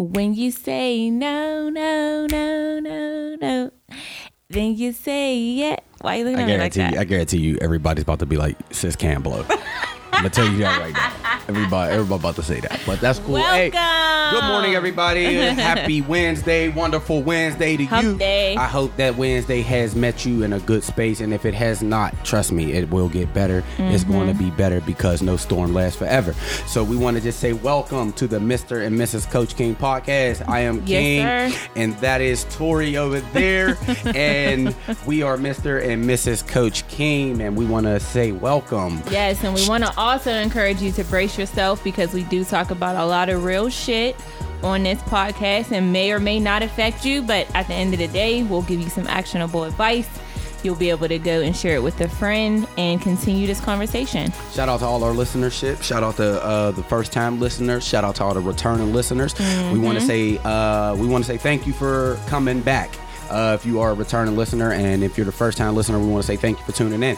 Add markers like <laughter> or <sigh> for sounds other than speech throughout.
When you say no, no, no, no, no, then you say yeah. Why are you looking I at me like guarantee that? you, I guarantee you, everybody's about to be like, sis can't blow. I'm gonna tell you that right now. Everybody, everybody about to say that, but that's cool. Hey, Welcome. Good morning, everybody. <laughs> Happy Wednesday, wonderful Wednesday to Hump you. day. I hope that Wednesday has met you in a good space, and if it has not, trust me, it will get better. It's going Mm-hmm. to be better because no storm lasts forever. So we want to just say welcome to the Mr. and Mrs. Coach King podcast. I am Yes, King, sir. and that is Tori over there, <laughs> and we are Mr. and Mrs. Coach King, and we want to say welcome. Yes, and we want to also encourage you to brace yourself because we do talk about a lot of real shit on this podcast and may or may not affect you, but at the end of the day, we'll give you some actionable advice. You'll be able to go and share it with a friend and continue this conversation. Shout out to all our listenership. Shout out to uh, the first time listeners. Shout out to all the returning listeners. We want to say uh, we want to say thank you for coming back. Uh, if you are a returning listener, and if you're the first time listener, we want to say thank you for tuning in.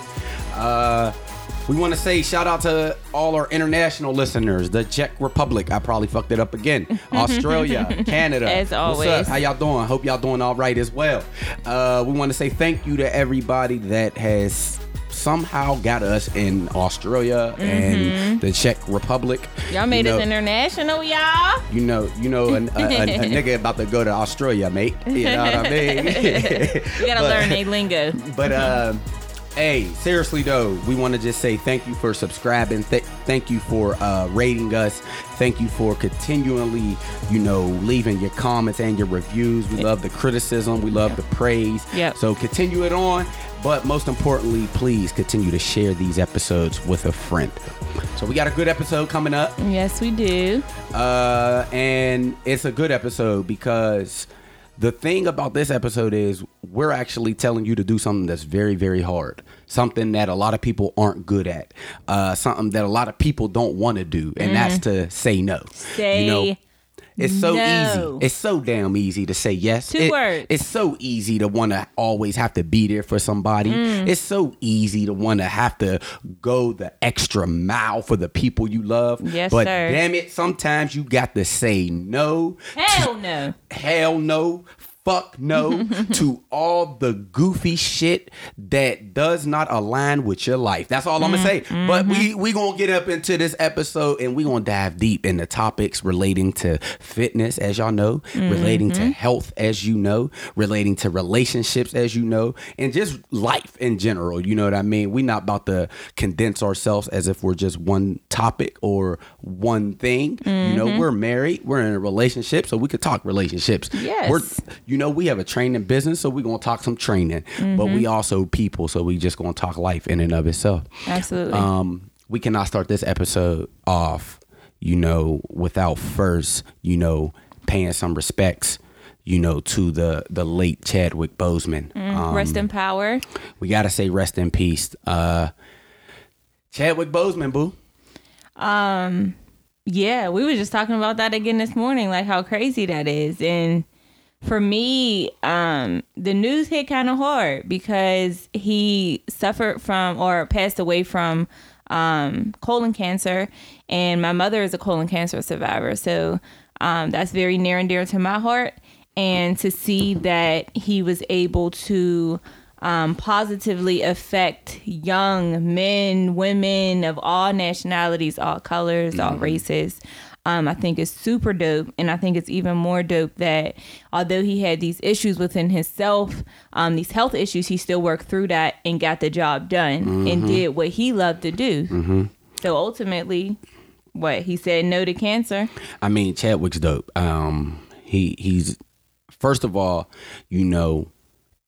We want to say shout out to all our international listeners, the Czech Republic. I probably fucked it up again. <laughs> Australia, Canada. As What's always. up? How y'all doing? Hope y'all doing all right as well. Uh, we want to say thank you to everybody that has somehow got us in Australia and the Czech Republic. Mm-hmm. Y'all made you know, us international, y'all. You know, you know, a, a, a, a <laughs> nigga about to go to Australia, mate. You know what I mean? <laughs> You gotta But- learn a lingo. but uh, hey, seriously though, we want to just say thank you for subscribing. Th- thank you for uh, rating us. Thank you for continually, you know, leaving your comments and your reviews. We love the criticism. We love the praise. Yep. So continue it on. But most importantly, please continue to share these episodes with a friend. So we got a good episode coming up. Yes, we do. Uh, and it's a good episode because the thing about this episode is we're actually telling you to do something that's very, very hard. Something that a lot of people aren't good at. Uh, something that a lot of people don't want to do, and that's to say no. Mm-hmm. Say it's so no. easy. It's so damn easy to say yes. Two It- words. It's so easy to want to always have to be there for somebody. Mm. It's so easy to want to have to go the extra mile for the people you love. Yes, but sir. damn it, sometimes you got to say no. Hell no. Hell no. Fuck no <laughs> to all the goofy shit that does not align with your life. That's all I'm gonna say. Mm-hmm. But we mm-hmm. we gonna get up into this episode and we gonna dive deep into topics relating to fitness, as y'all know, relating to mm-hmm. health, as you know, relating to relationships, as you know, and just life in general. You know what I mean? We not about to condense ourselves as if we're just one topic or one thing. You know, we're married, we're in a relationship, so we could talk relationships. Yes. We're you know, we have a training business, so we're gonna talk some training. But we also people, so we just gonna talk life in and of itself. Absolutely. Um, we cannot start this episode off, you know, without first, you know, paying some respects, you know, to the the late Chadwick Boseman. Um, Rest in power. we gotta say rest in peace. Uh Chadwick Boseman, boo. Um yeah, we were just talking about that again this morning, like how crazy that is. And for me, um, the news hit kind of hard because he suffered from or passed away from um, colon cancer, and my mother is a colon cancer survivor, so um, that's very near and dear to my heart. And to see that he was able to um, positively affect young men, women of all nationalities, all colors, all races. Um, I think is super dope, and I think it's even more dope that although he had these issues within himself, um, these health issues, he still worked through that and got the job done and did what he loved to do. So ultimately, what he said no to cancer. I mean, Chadwick's dope. Um, he he's first of all, you know,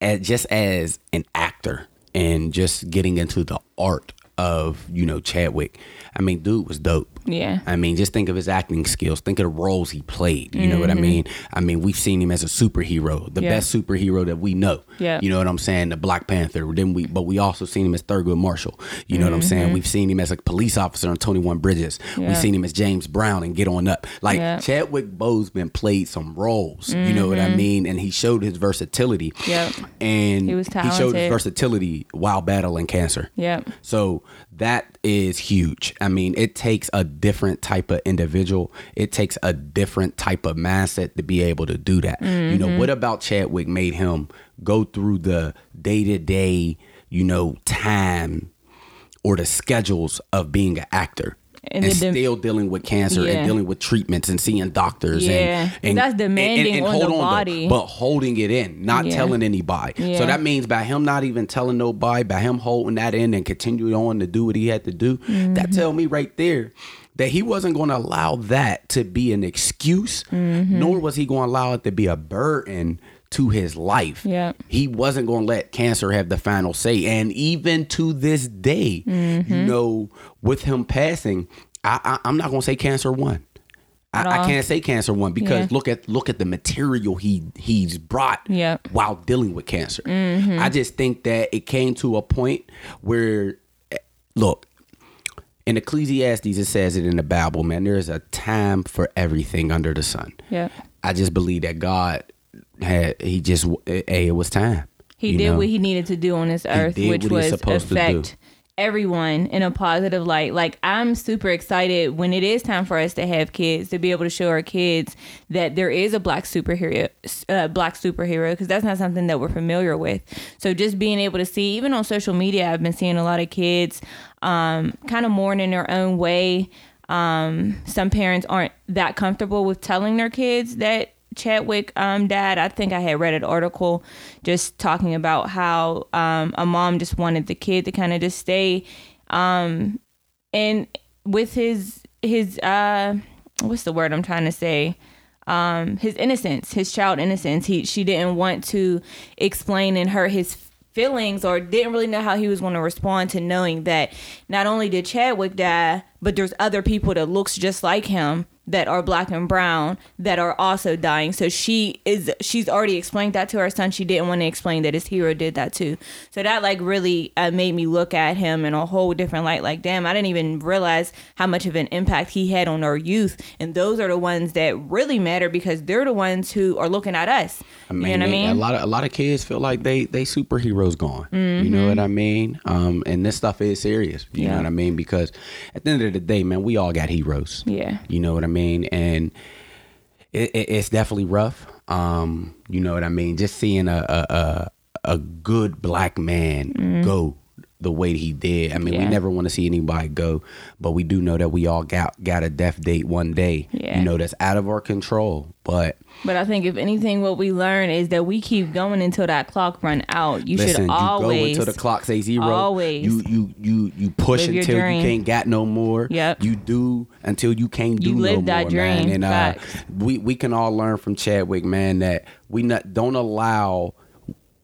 as, just as an actor and just getting into the art of you know Chadwick. I mean, dude was dope. Yeah. I mean, just think of his acting skills. Think of the roles he played. You know what I Mm-hmm. mean? I mean, we've seen him as a superhero, the Yeah. best superhero that we know. Yeah. You know what I'm saying? The Black Panther. Then we, but we also seen him as Thurgood Marshall. You know what I'm saying? We've seen him as a police officer on 21 Bridges. Mm-hmm. Yeah. We've seen him as James Brown and Get On Up. Like Yeah. Chadwick Boseman played some roles. You know what I mean? And he showed his versatility. Yep. And He was he showed his versatility while battling cancer. Yep. So that is huge. I mean, it takes a different type of individual. It takes a different type of mindset to be able to do that. Mm-hmm. You know, what about Chadwick made him go through the day to day, you know, time or the schedules of being an actor? And, and still dealing with cancer yeah. and dealing with treatments and seeing doctors yeah. and, and that's demanding and, and, on the on body, though, but holding it in, not yeah. telling anybody. So that means by him not even telling nobody, by him holding that in and continuing on to do what he had to do, mm-hmm. that tell me right there that he wasn't going to allow that to be an excuse, mm-hmm. nor was he going to allow it to be a burden to his life. Yeah. He wasn't going to let cancer have the final say. And even to this day, mm-hmm. you know, with him passing, I, I, am not going to say cancer won. I, I, can't say cancer won because yeah. look at look at the material he he's brought yep. while dealing with cancer. Mm-hmm. I just think that it came to a point where look, in Ecclesiastes it says it in the Bible, man, there's a time for everything under the sun. Yeah. I just believe that God had he just hey, it was time. He did know? what he needed to do on this earth, which was affect everyone in a positive light. Like I'm super excited when it is time for us to have kids to be able to show our kids that there is a black superhero, uh, black superhero, because that's not something that we're familiar with. So just being able to see, even on social media, I've been seeing a lot of kids um, kind of mourn in their own way. Um, some parents aren't that comfortable with telling their kids that Chadwick um, dad, I think I had read an article just talking about how um, a mom just wanted the kid to kind of just stay um, and with his his uh, what's the word I'm trying to say um, his innocence, his child innocence. He she didn't want to explain and hurt his feelings or didn't really know how he was going to respond to knowing that not only did Chadwick die, but there's other people that looks just like him that are black and brown that are also dying. So she is she's already explained that to her son. She didn't want to explain that his hero did that too. So that like really uh, made me look at him in a whole different light. Like damn, I didn't even realize how much of an impact he had on our youth. And those are the ones that really matter because they're the ones who are looking at us. I mean, you know what I mean? A lot of a lot of kids feel like they they superheroes gone. Mm-hmm. You know what I mean? Um, and this stuff is serious. You yeah. know what I mean? Because at the end of the day, man, we all got heroes. Yeah. You know what I mean? Mean? And it, it, it's definitely rough. Um, you know what I mean? Just seeing a a, a, a good black man mm-hmm. go the way he did. I mean, yeah. we never want to see anybody go, but we do know that we all got got a death date one day. Yeah. You know, that's out of our control. But but I think if anything, what we learn is that we keep going until that clock run out. You listen, should always you go until the clock say zero. Always you you you you push until you can't got no more. Yep. You do until you can't do you live no that more, dream. man. And uh, we we can all learn from Chadwick, man, that we not don't allow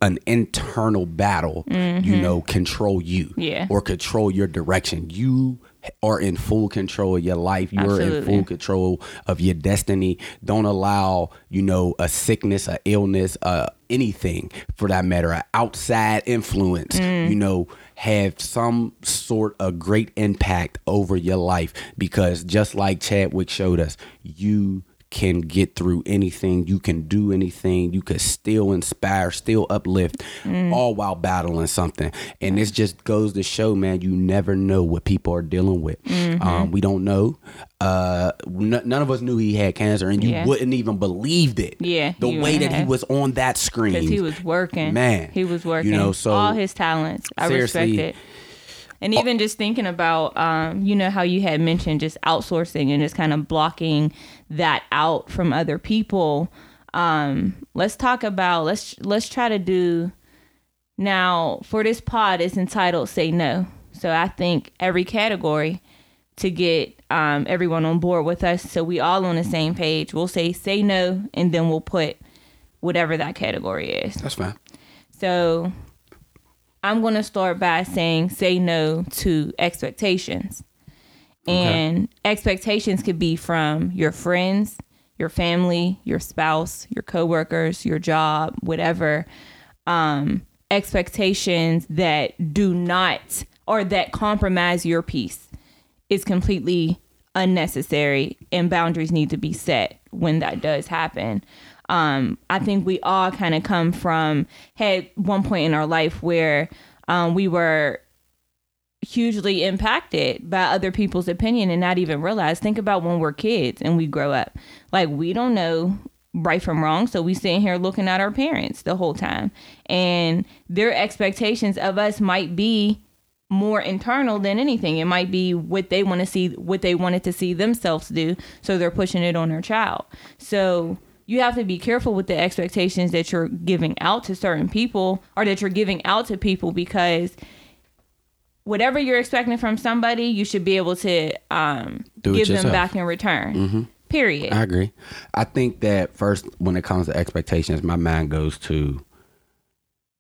an internal battle, mm-hmm. you know, control you yeah. or control your direction. You are in full control of your life. You're Absolutely. in full control of your destiny. Don't allow, you know, a sickness, a illness, uh, anything for that matter, an outside influence, mm. you know, have some sort of great impact over your life because just like Chadwick showed us, you can get through anything. You can do anything. You can still inspire, still uplift, mm. all while battling something. And this just goes to show, man, you never know what people are dealing with. Mm-hmm. Um, we don't know. Uh, n- none of us knew he had cancer, and you yeah. wouldn't even believed it. Yeah, the way that have. he was on that screen, because he was working. Man, he was working. You know, so all his talents. I respect it. And even just thinking about, um, you know, how you had mentioned just outsourcing and just kind of blocking that out from other people. Um, let's talk about let's let's try to do now for this pod is entitled "Say No." So I think every category to get um, everyone on board with us, so we all on the same page. We'll say "Say No," and then we'll put whatever that category is. That's fine. So I'm going to start by saying say no to expectations. And okay. expectations could be from your friends, your family, your spouse, your coworkers, your job, whatever. Um, expectations that do not or that compromise your peace is completely unnecessary and boundaries need to be set when that does happen um, I think we all kind of come from had one point in our life where um, we were hugely impacted by other people's opinion and not even realize. Think about when we're kids and we grow up. Like we don't know right from wrong, so we sitting here looking at our parents the whole time. And their expectations of us might be more internal than anything. It might be what they want to see what they wanted to see themselves do, so they're pushing it on their child. So you have to be careful with the expectations that you're giving out to certain people or that you're giving out to people because whatever you're expecting from somebody, you should be able to um, give them back in return. Period. I agree. I think that first, when it comes to expectations, my mind goes to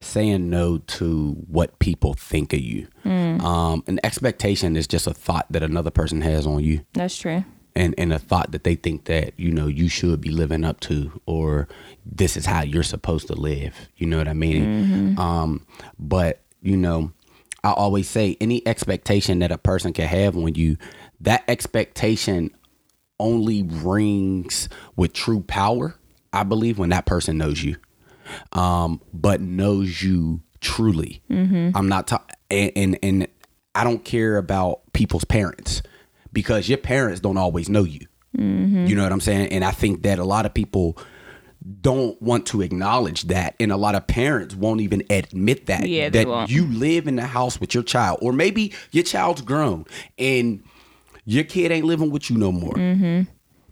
saying no to what people think of you. Um, an expectation is just a thought that another person has on you. That's true. And and a thought that they think that you know you should be living up to or this is how you're supposed to live. You know what i mean? Um but you know i always say any expectation that a person can have on you that expectation only rings with true power i believe when that person knows you um but knows you truly. I'm not talking and, and and i don't care about people's parents because your parents don't always know you you know what i'm saying and i think that a lot of people don't want to acknowledge that and a lot of parents won't even admit that Yeah, that won't. you live in the house with your child or maybe your child's grown and your kid ain't living with you no more Mm-hmm.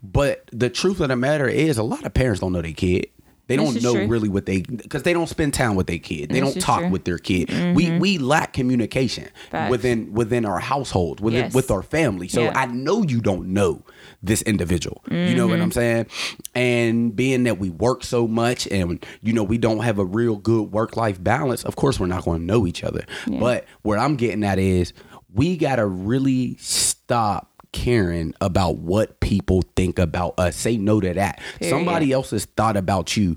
but the truth of the matter is, a lot of parents don't know their kid. They This don't know true. really what they because they don't spend time with their kid. They This don't talk true. Mm-hmm. with their kid. We we lack communication Facts. within within our household, within Yes. with our family. So Yeah. I know you don't know this individual. You know Mm-hmm. what I'm saying? And being that we work so much and you know we don't have a real good work life balance, of course we're not going to know each other. But what I'm getting at is we got to really stop caring about what people think about us. Say no to that. Period. Somebody else's thought about you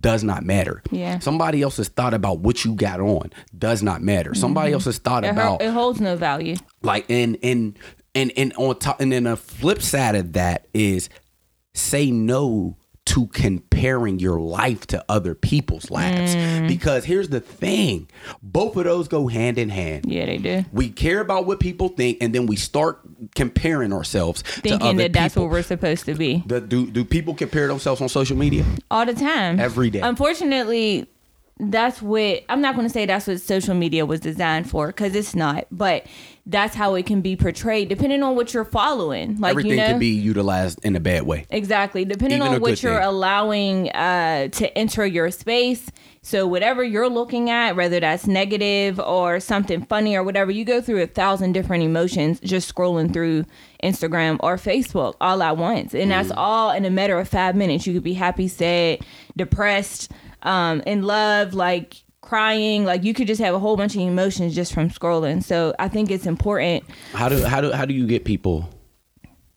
does not matter. Yeah. Somebody else's thought about what you got on does not matter. Mm-hmm. Somebody else's thought It, about it holds no value. like and and and and on top and then the flip side of that is say no to comparing your life to other people's lives Mm. because here's the thing both of those go hand in hand Yeah, they do. we care about what people think and then we start comparing ourselves to Thinking that that's people what we're supposed to be. The- do, do people compare themselves on social media all the time Every day. unfortunately that's what i'm not going to say that's what social media was designed for because it's not but that's how it can be portrayed depending on what you're following like everything you know? can be utilized in a bad way. Exactly depending Even on what you're thing. allowing uh, to enter your space. So whatever you're looking at whether that's negative or something funny or whatever you go through a thousand different emotions just scrolling through instagram or facebook all at once. And that's all in a matter of five minutes. You could be happy sad depressed um, in love like crying like you could just have a whole bunch of emotions just from scrolling so i think it's important how do how do how do you get people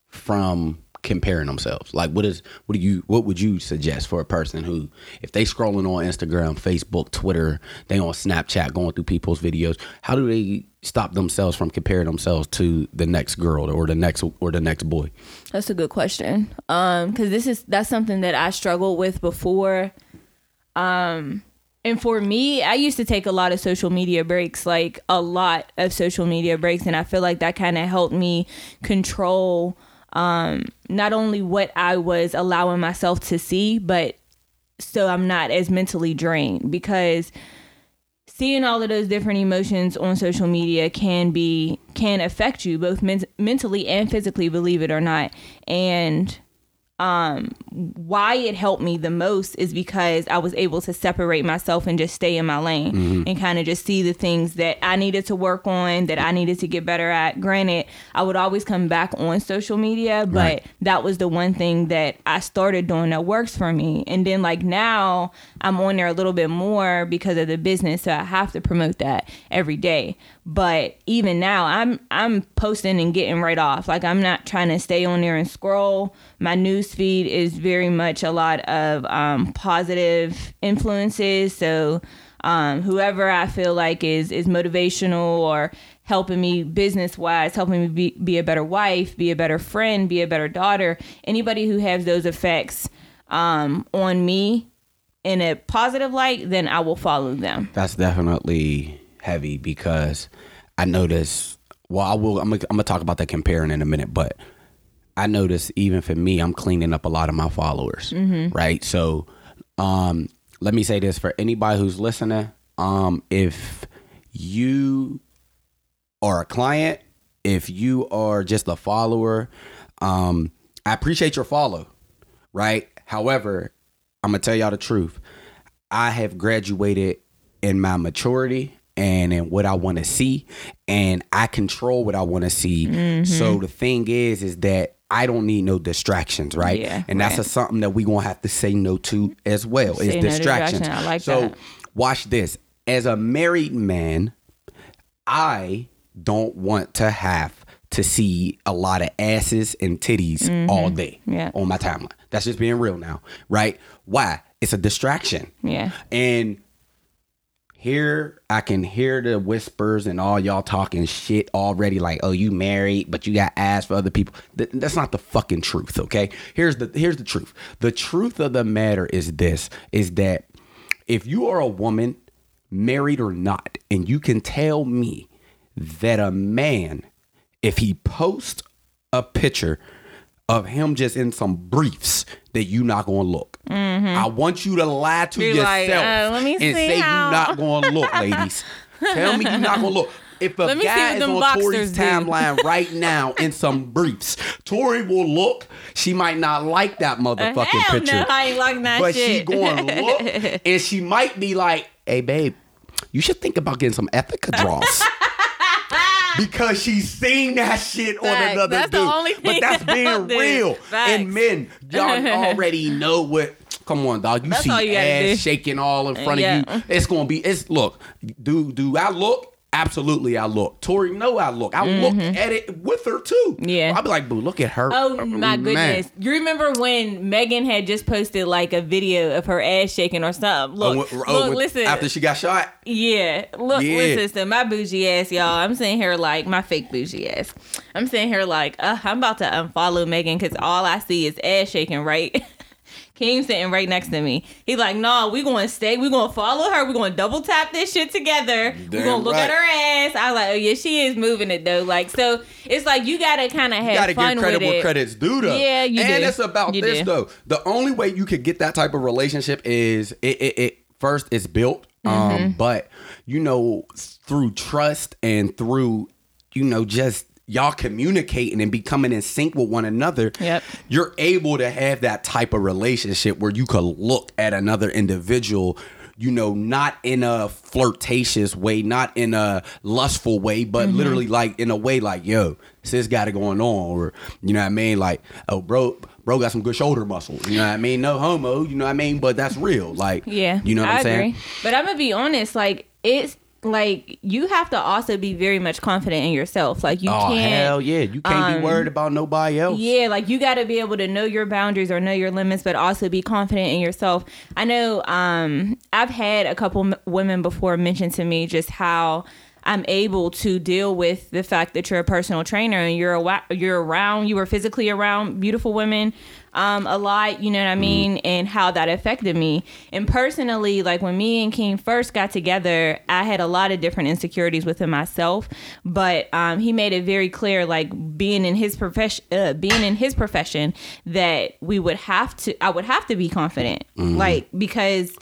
from comparing themselves like what is what do you what would you suggest for a person who if they scrolling on instagram facebook twitter they on snapchat going through people's videos how do they stop themselves from comparing themselves to the next girl or the next or the next boy That's a good question. Um, because this is that's something that I struggled with before. Um, and for me, I used to take a lot of social media breaks, like a lot of social media breaks, and I feel like that kind of helped me control um not only what I was allowing myself to see, but so I'm not as mentally drained because seeing all of those different emotions on social media can be can affect you both men- mentally and physically believe it or not. And um why it helped me the most is because I was able to separate myself and just stay in my lane and kind of just see the things that I needed to work on that I needed to get better at granted I would always come back on social media but Right. that was the one thing that I started doing that works for me. And then like now I'm on there a little bit more because of the business, so I have to promote that every day. But even now I'm I'm posting and getting right off. Like I'm not trying to stay on there and scroll. My news feed is very much a lot of um, positive influences. So um, whoever I feel like is is motivational or helping me business wise, helping me be, be a better wife, be a better friend, be a better daughter. Anybody who has those effects um, on me in a positive light, then I will follow them. that's definitely heavy because I notice. Well, I will. I'm gonna, I'm gonna talk about that comparing in a minute, but I notice even for me, I'm cleaning up a lot of my followers, right? So, um, let me say this for anybody who's listening. Um, if you are a client, if you are just a follower, um, I appreciate your follow, right? However, I'm gonna tell y'all the truth. I have graduated in my maturity and in what I want to see, and I control what I want to see. So the thing is, is that I don't need no distractions, right? Yeah, and that's right. a, something that we gonna have to say no to as well. Say is no distractions. distraction. I like so that. watch this. As a married man, I don't want to have to see a lot of asses and titties all day Mm-hmm. Yeah. on my timeline. That's just being real now, right? Why? It's a distraction. Yeah. And here I can hear the whispers and all y'all talking shit already like, "Oh, you married, but you got ass for other people." Th- that's not the fucking truth, okay? Here's the here's the truth. The truth of the matter is this is that if you are a woman, married or not, and you can tell me that a man if he posts a picture of him just in some briefs that you not gonna look. I want you to lie to Be like, yourself uh, let me and say how- you not gonna look, ladies. Tell me you're not gonna look. If a <laughs> Let guy is on Tori's do. timeline right now in some briefs, Tori will look. She might not like that motherfucking Hell picture, no, I ain't like that but shit. she going to look, <laughs> and she might be like, "Hey, babe, you should think about getting some Ethika draws." <laughs> Because she's seen that shit on another That's the dude. only but that's <laughs> being real. Facts. And men, y'all <laughs> already know what. Come on, dog. You That's see you ass do. shaking all in front Yeah. of you. It's gonna be. It's look. Do do I look? Absolutely, I look. Tori, know I look. I look at it with her too. Mm-hmm. Yeah. I'll be like, boo, look at her. Oh my Man. goodness! You remember when Megan had just posted like a video of her ass shaking or something? Oh, Look, oh, look, when- listen. After she got shot. Yeah, look, Yeah. listen my bougie ass, y'all. I'm sitting here like my fake bougie ass. I'm sitting here like, uh, I'm about to unfollow Megan because all I see is ass shaking. Right, <laughs> King sitting right next to me. He like, nah, we gonna stay. We gonna follow her. We gonna double tap this shit together. we gonna look at her ass. I was like, oh yeah, she is moving it though. Like, so it's like you gotta kind of have You gotta fun give credit with it. credit's due though. Yeah, you and do. it's about You this do. though. The only way you could get that type of relationship is it, it, it first it's built. Mm-hmm. Um, but you know, through trust and through, you know, just y'all communicating and becoming in sync with one another, Yep. you're able to have that type of relationship where you could look at another individual you know not in a flirtatious way not in a lustful way but Mm-hmm. literally like in a way like yo sis got it going on or you know what i mean like oh bro bro got some good shoulder muscle you know what i mean no homo you know what i mean but that's real like Yeah, you know what I i'm saying. But I'm gonna be honest, like it's like you have to also be very much confident in yourself. Like you oh can't. hell yeah you can't be um, worried about nobody else Yeah, like you got to be able to know your boundaries or know your limits, but also be confident in yourself. I know um, I've had a couple m- women before mention to me just how I'm able to deal with the fact that you're a personal trainer and you're a, you're around, you were physically around beautiful women um, a lot, you know what I mean, and how that affected me. And personally, like when me and King first got together, I had a lot of different insecurities within myself, but um, he made it very clear, like being in his profession, uh, being in his profession, that we would have to, I would have to be confident, like because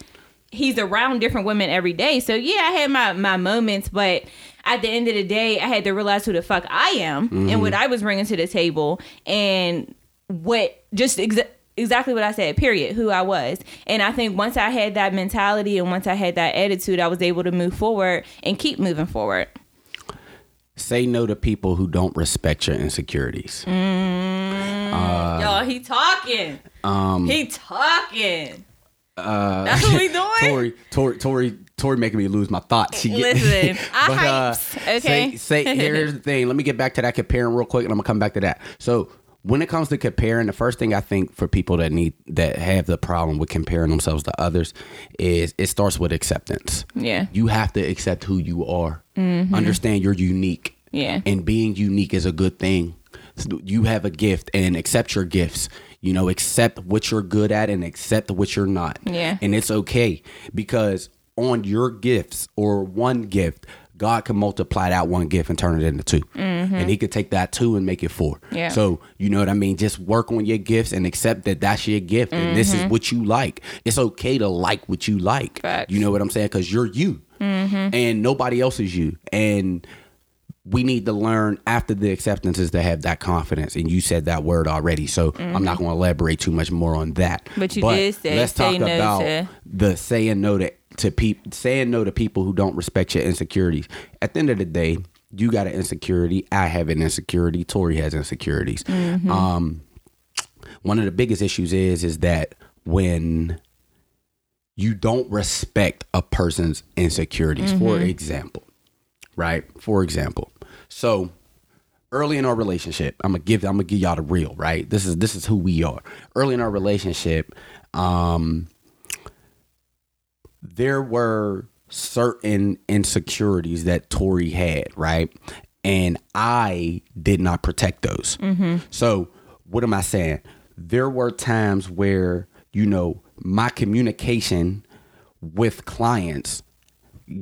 he's around different women every day. So yeah, I had my my moments, but at the end of the day, I had to realize who the fuck I am and what I was bringing to the table and what just exa- exactly what I said, period, who I was. And I think once I had that mentality and once I had that attitude, I was able to move forward and keep moving forward. say no to people who don't respect your insecurities Y'all, he talking. um He talking. Uh, That's what we <laughs> doing. Tori, Tori, Tori, Tori, making me lose my thoughts. She Listen, <laughs> I hypes, okay? Say, say, here's the thing. Let me get back to that comparing real quick, and I'm gonna come back to that. So, when it comes to comparing, the first thing I think for people that need that have the problem with comparing themselves to others is it starts with acceptance. Yeah. you have to accept who you are. Mm-hmm. Understand you're unique. Yeah. and being unique is a good thing. You have a gift, and accept your gifts. You know, accept what you're good at and accept what you're not. Yeah. And it's okay because on your gifts or one gift, God can multiply that one gift and turn it into 2 and He could take that two and make it four. Mm-hmm. Yeah. So you know what I mean. Just work on your gifts and accept that that's your gift, and this is what you like. It's okay to like what you like. Mm-hmm. Facts. You know what I'm saying? Because you're you, and nobody else is you, and we need to learn after the acceptance is to have that confidence. And you said that word already, so I'm not going to elaborate too much more on that. Mm-hmm. But you did say let's talk no about to- the saying no to to people, saying no to people who don't respect your insecurities. At the end of the day, you got an insecurity. I have an insecurity. Tori has insecurities. Mm-hmm. Um, one of the biggest issues is is that when you don't respect a person's insecurities for example right for example so early in our relationship i'm gonna give i'm gonna give y'all the real right this is this is who we are early in our relationship um there were certain insecurities that tori had right and i did not protect those mm-hmm. so what am i saying there were times where you know my communication with clients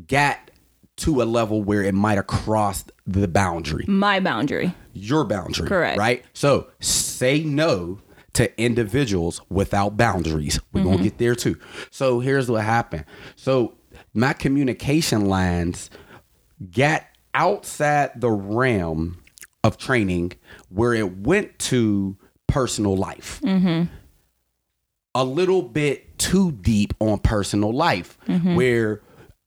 got to a level where it might have crossed the boundary My boundary. your boundary. Correct. Right? So say no to individuals without boundaries. We're going to mm-hmm. get there too. So here's what happened. So my communication lines got outside the realm of training where it went to personal life. Mm-hmm. A little bit too deep on personal life mm-hmm. where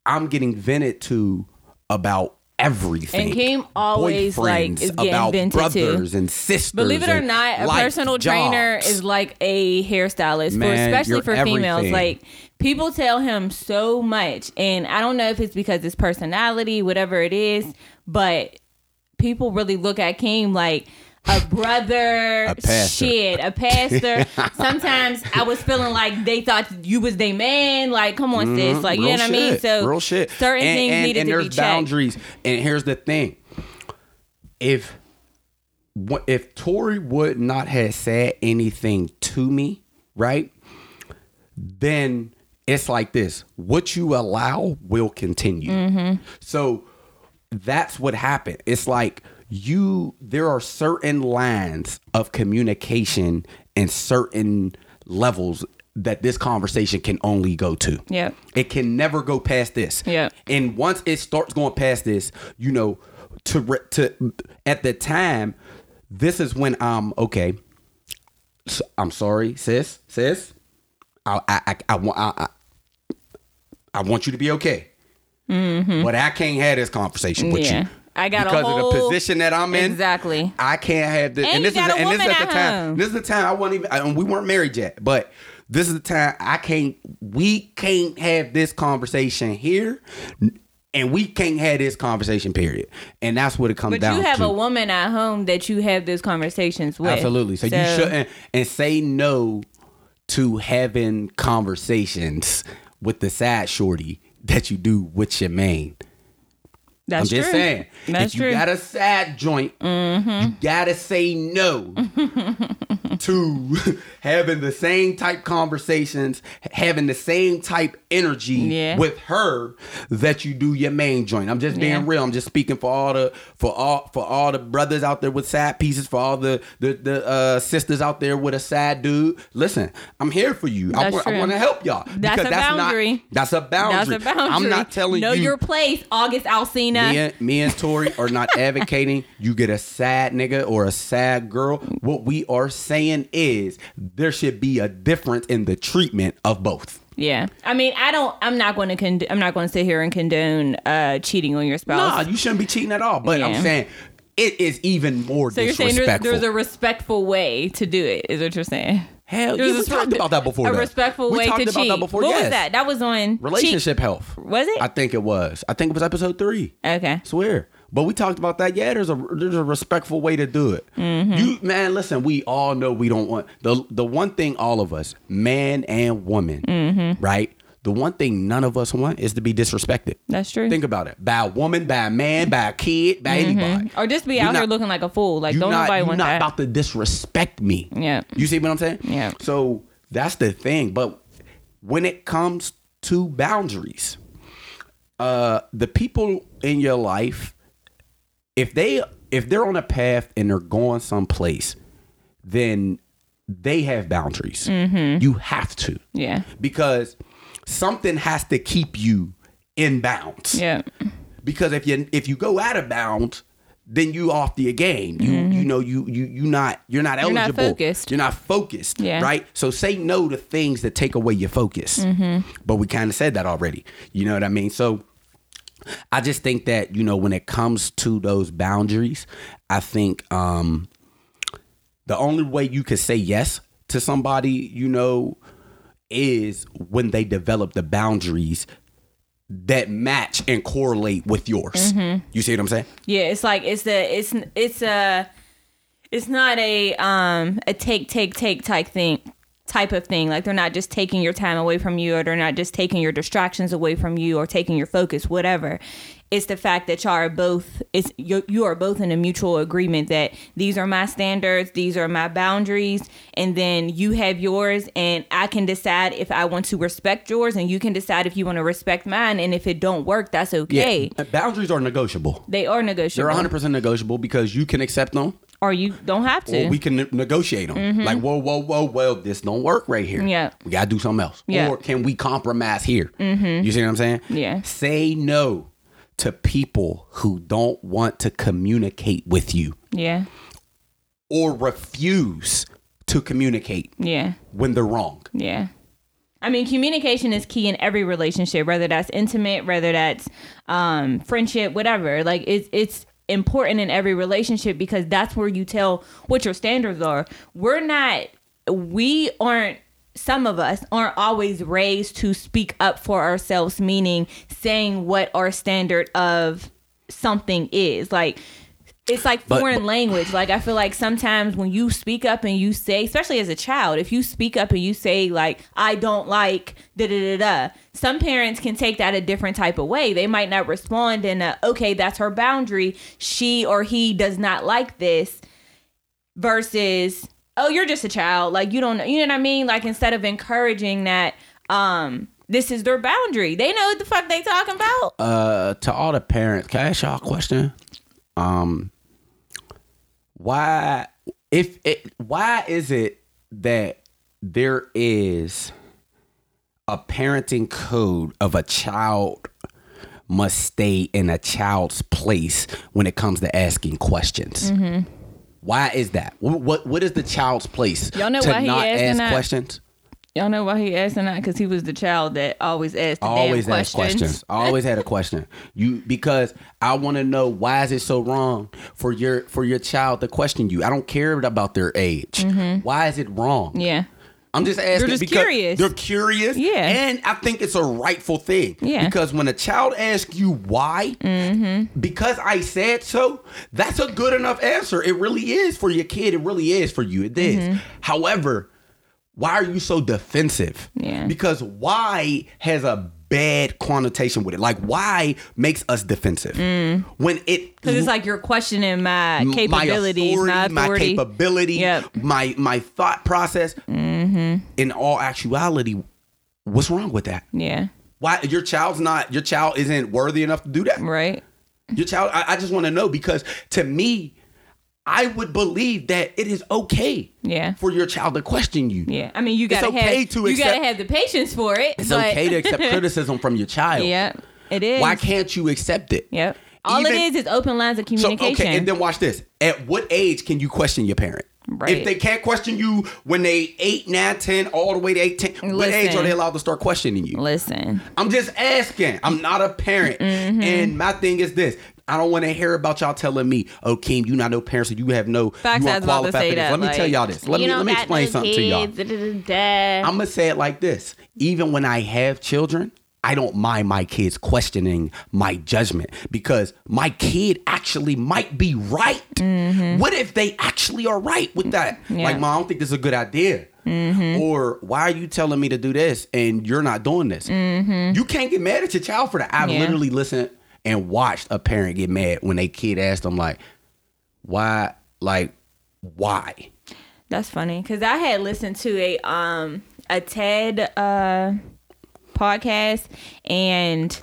I'm getting vented to about everything. And Keem always, like, is getting about vented to. brothers and sisters. Believe it or not, a personal trainer is like a hairstylist, for, especially for females. Like people tell him so much, and I don't know if it's because his personality, whatever it is, but people really look at Keem like a brother, A pastor. shit, a pastor. <laughs> Sometimes I was feeling like they thought you was their man. Like, come on, sis. Like, you know Real what I mean? So real shit. certain And- things and, needed and to be checked. There's boundaries. And here's the thing: if if Tori would not have said anything to me, right, then it's like this: what you allow will continue. Mm-hmm. So that's what happened. It's like you there are certain lines of communication and certain levels that this conversation can only go to. Yeah. It can never go past this. Yeah. And once it starts going past this, you know, to re- to at the time, this is when I'm okay. I'm sorry, sis, sis. I I I, I want I, I, I want you to be okay. Hmm. But I can't have this conversation with Mm-hmm. Yeah. you. I got a because of the position that I'm in. Exactly. I can't have this. And this you got is a and this is at the time. home. This is the time I wasn't even. I, we weren't married yet, but this is the time I can't. We can't have this conversation here, and we can't have this conversation. Period. And that's what it comes But down to. But you have to. a woman at home that you have these conversations with. Absolutely. So, you shouldn't and say no to having conversations with the side shorty that you do with your main. That's I'm just true. saying. That's if true. Mm-hmm. you got a sad joint, you gotta say no <laughs> to having the same type conversations, having the same type energy Yeah. with her that you do your main joint. I'm just being Yeah. real. I'm just speaking for all the for all for all the brothers out there with sad pieces, for all the the, the uh, sisters out there with a sad dude. Listen, I'm here for you. I, That's wa- I want to help y'all. That's because a boundary. Not, that's a boundary. That's a boundary. I'm not telling know you Know your place, August Me and, me and Tori are not <laughs> advocating you get a sad nigga or a sad girl. What we are saying is there should be a difference in the treatment of both. Yeah, I mean, I don't. I'm not going to. Con- I'm not going to sit here and condone uh, cheating on your Nah, spouse. you shouldn't be cheating at all. But I'm saying it is even more so you're saying disrespectful. there's, there's a respectful way to do it? Is what you're saying? Hell, yeah, we talked about that before. A though. respectful we way talked to about cheat. that before. what yes. was that? That was on Relationship health. Was it? I think it was. I think it was episode three. Okay. swear. But we talked about that. Yeah, there's a there's a respectful way to do it. Mm-hmm. You man, listen. We all know we don't want the the one thing all of us, man and woman, Mm-hmm. right? The one thing none of us want is to be disrespected. That's true. Think about it. By a woman, by a man, by a kid, by anybody. or just be You're out here looking like a fool. Like don't not, nobody want that. you're not about to disrespect me. Yeah. You see what I'm saying? Yeah. So that's the thing. But when it comes to boundaries, uh the people in your life if they if they're on a path and they're going someplace then they have boundaries you have to Yeah. because something has to keep you in bounds Yeah. because if you if you go out of bounds then you off the game you you know you you you not you're not Mm-hmm. You're not focused. you're not focused Yeah. right so say no to things that take away your focus Mm-hmm. but we kind of said that already you know what i mean so i just think that you know when it comes to those boundaries i think um the only way you could say yes to somebody you know is when they develop the boundaries that match and correlate with yours. Mm-hmm. You see what I'm saying? Yeah, it's like it's the it's it's a it's not a um a take take take type thing type of thing. Like they're not just taking your time away from you or they're not just taking your distractions away from you or taking your focus, whatever. It's the fact that y'all are both it's you, you are both in a mutual agreement that these are my standards, these are my boundaries, and then you have yours and I can decide if I want to respect yours and you can decide if you want to respect mine and if it don't work, that's okay. Uh, Boundaries are negotiable. They are negotiable. They're 100% negotiable because you can accept them or you don't have to. or we can ne- negotiate them. Like, whoa, whoa, whoa, well, this don't work right here. Mm-hmm. Yeah. We got to do something else. Yeah. Or can we compromise here? Mm-hmm. You see what I'm saying? Yeah. Say no to people who don't want to communicate with you yeah, or refuse to communicate yeah, when they're wrong. yeah. I mean, communication is key in every relationship, whether that's intimate, whether that's um, friendship, whatever. Like it's it's important in every relationship because that's where you tell what your standards are. We're not, we aren't. Some of us aren't always raised to speak up for ourselves, meaning saying what our standard of something is. Like it's like foreign but- language. Like I feel like sometimes when you speak up and you say, especially as a child, if you speak up and you say like I don't like da da da da, some parents can take that a different type of way. They might not respond in a okay, that's her boundary. She or he does not like this versus oh, you're just a child. Like you don't know, you know what I mean? Like instead of encouraging that um this is their boundary. They know what the fuck they talking about. uh to all the parents can i ask y'all a question um why if it why is it that there is a parenting code of a child must stay in a child's place when it comes to asking questions Mm-hmm. why is that what, what what is the child's place Y'all know to why he not asking ask that? questions Y'all know why he asking that? Because he was the child that always asked the always damn ask questions. I <laughs> always had a question. You because I want to know why is it so wrong for your for your child to question you. I don't care about their age. Why is it wrong? Mm-hmm. Yeah. I'm just asking They're just because curious. they're curious. Yeah. And I think it's a rightful thing. Yeah. Because when a child asks you why, Mm-hmm. because I said so, that's a good enough answer. It really is for your kid. It really is for you. It is. Mm-hmm. However, why are you so defensive? Yeah. Because why has a bad connotation with it. Like why makes us defensive when it Because Mm. it's like you're questioning my capabilities, my authority, my authority. capability, Yep. my my thought process. Mm-hmm. In all actuality, what's wrong with that? yeah. Why your child's not your child isn't worthy enough to do that? Right. Your child, I, I just want to know because to me, I would believe that it is okay Yeah. for your child to question you. Yeah. I mean, you gotta okay have to you accept- gotta have the patience for it. It's but- okay to accept criticism from your child. <laughs> yeah. It is. Why can't you accept it? Yep. All Even- it is is open lines of So communication. okay, and then watch this. At what age can you question your parent? Right. If they can't question you when they 8, 9, 10, all the way to 18, what age are they allowed to start questioning you? Listen. I'm just asking. I'm not a parent. Mm-hmm. And my thing is this. I don't want to hear about y'all telling me, oh, Keem, you not no parents, so you have no, Facts, you I aren't was about to qualified for this. that. Let me tell y'all this. Let me, let me explain something to y'all. I'm gonna say it like this. Even when I have children, I don't mind my kids questioning my judgment because my kid actually might be right. Mm-hmm. What if they actually are right with that? Yeah. Like, mom, I don't think this is a good idea. Mm-hmm. Or why are you telling me to do this and you're not doing this? Mm-hmm. You can't get mad at your child for that. I've Yeah. literally listened and watched a parent get mad when they kid asked them like, "Why? Like, why?" That's funny because I had listened to a um a TED uh podcast and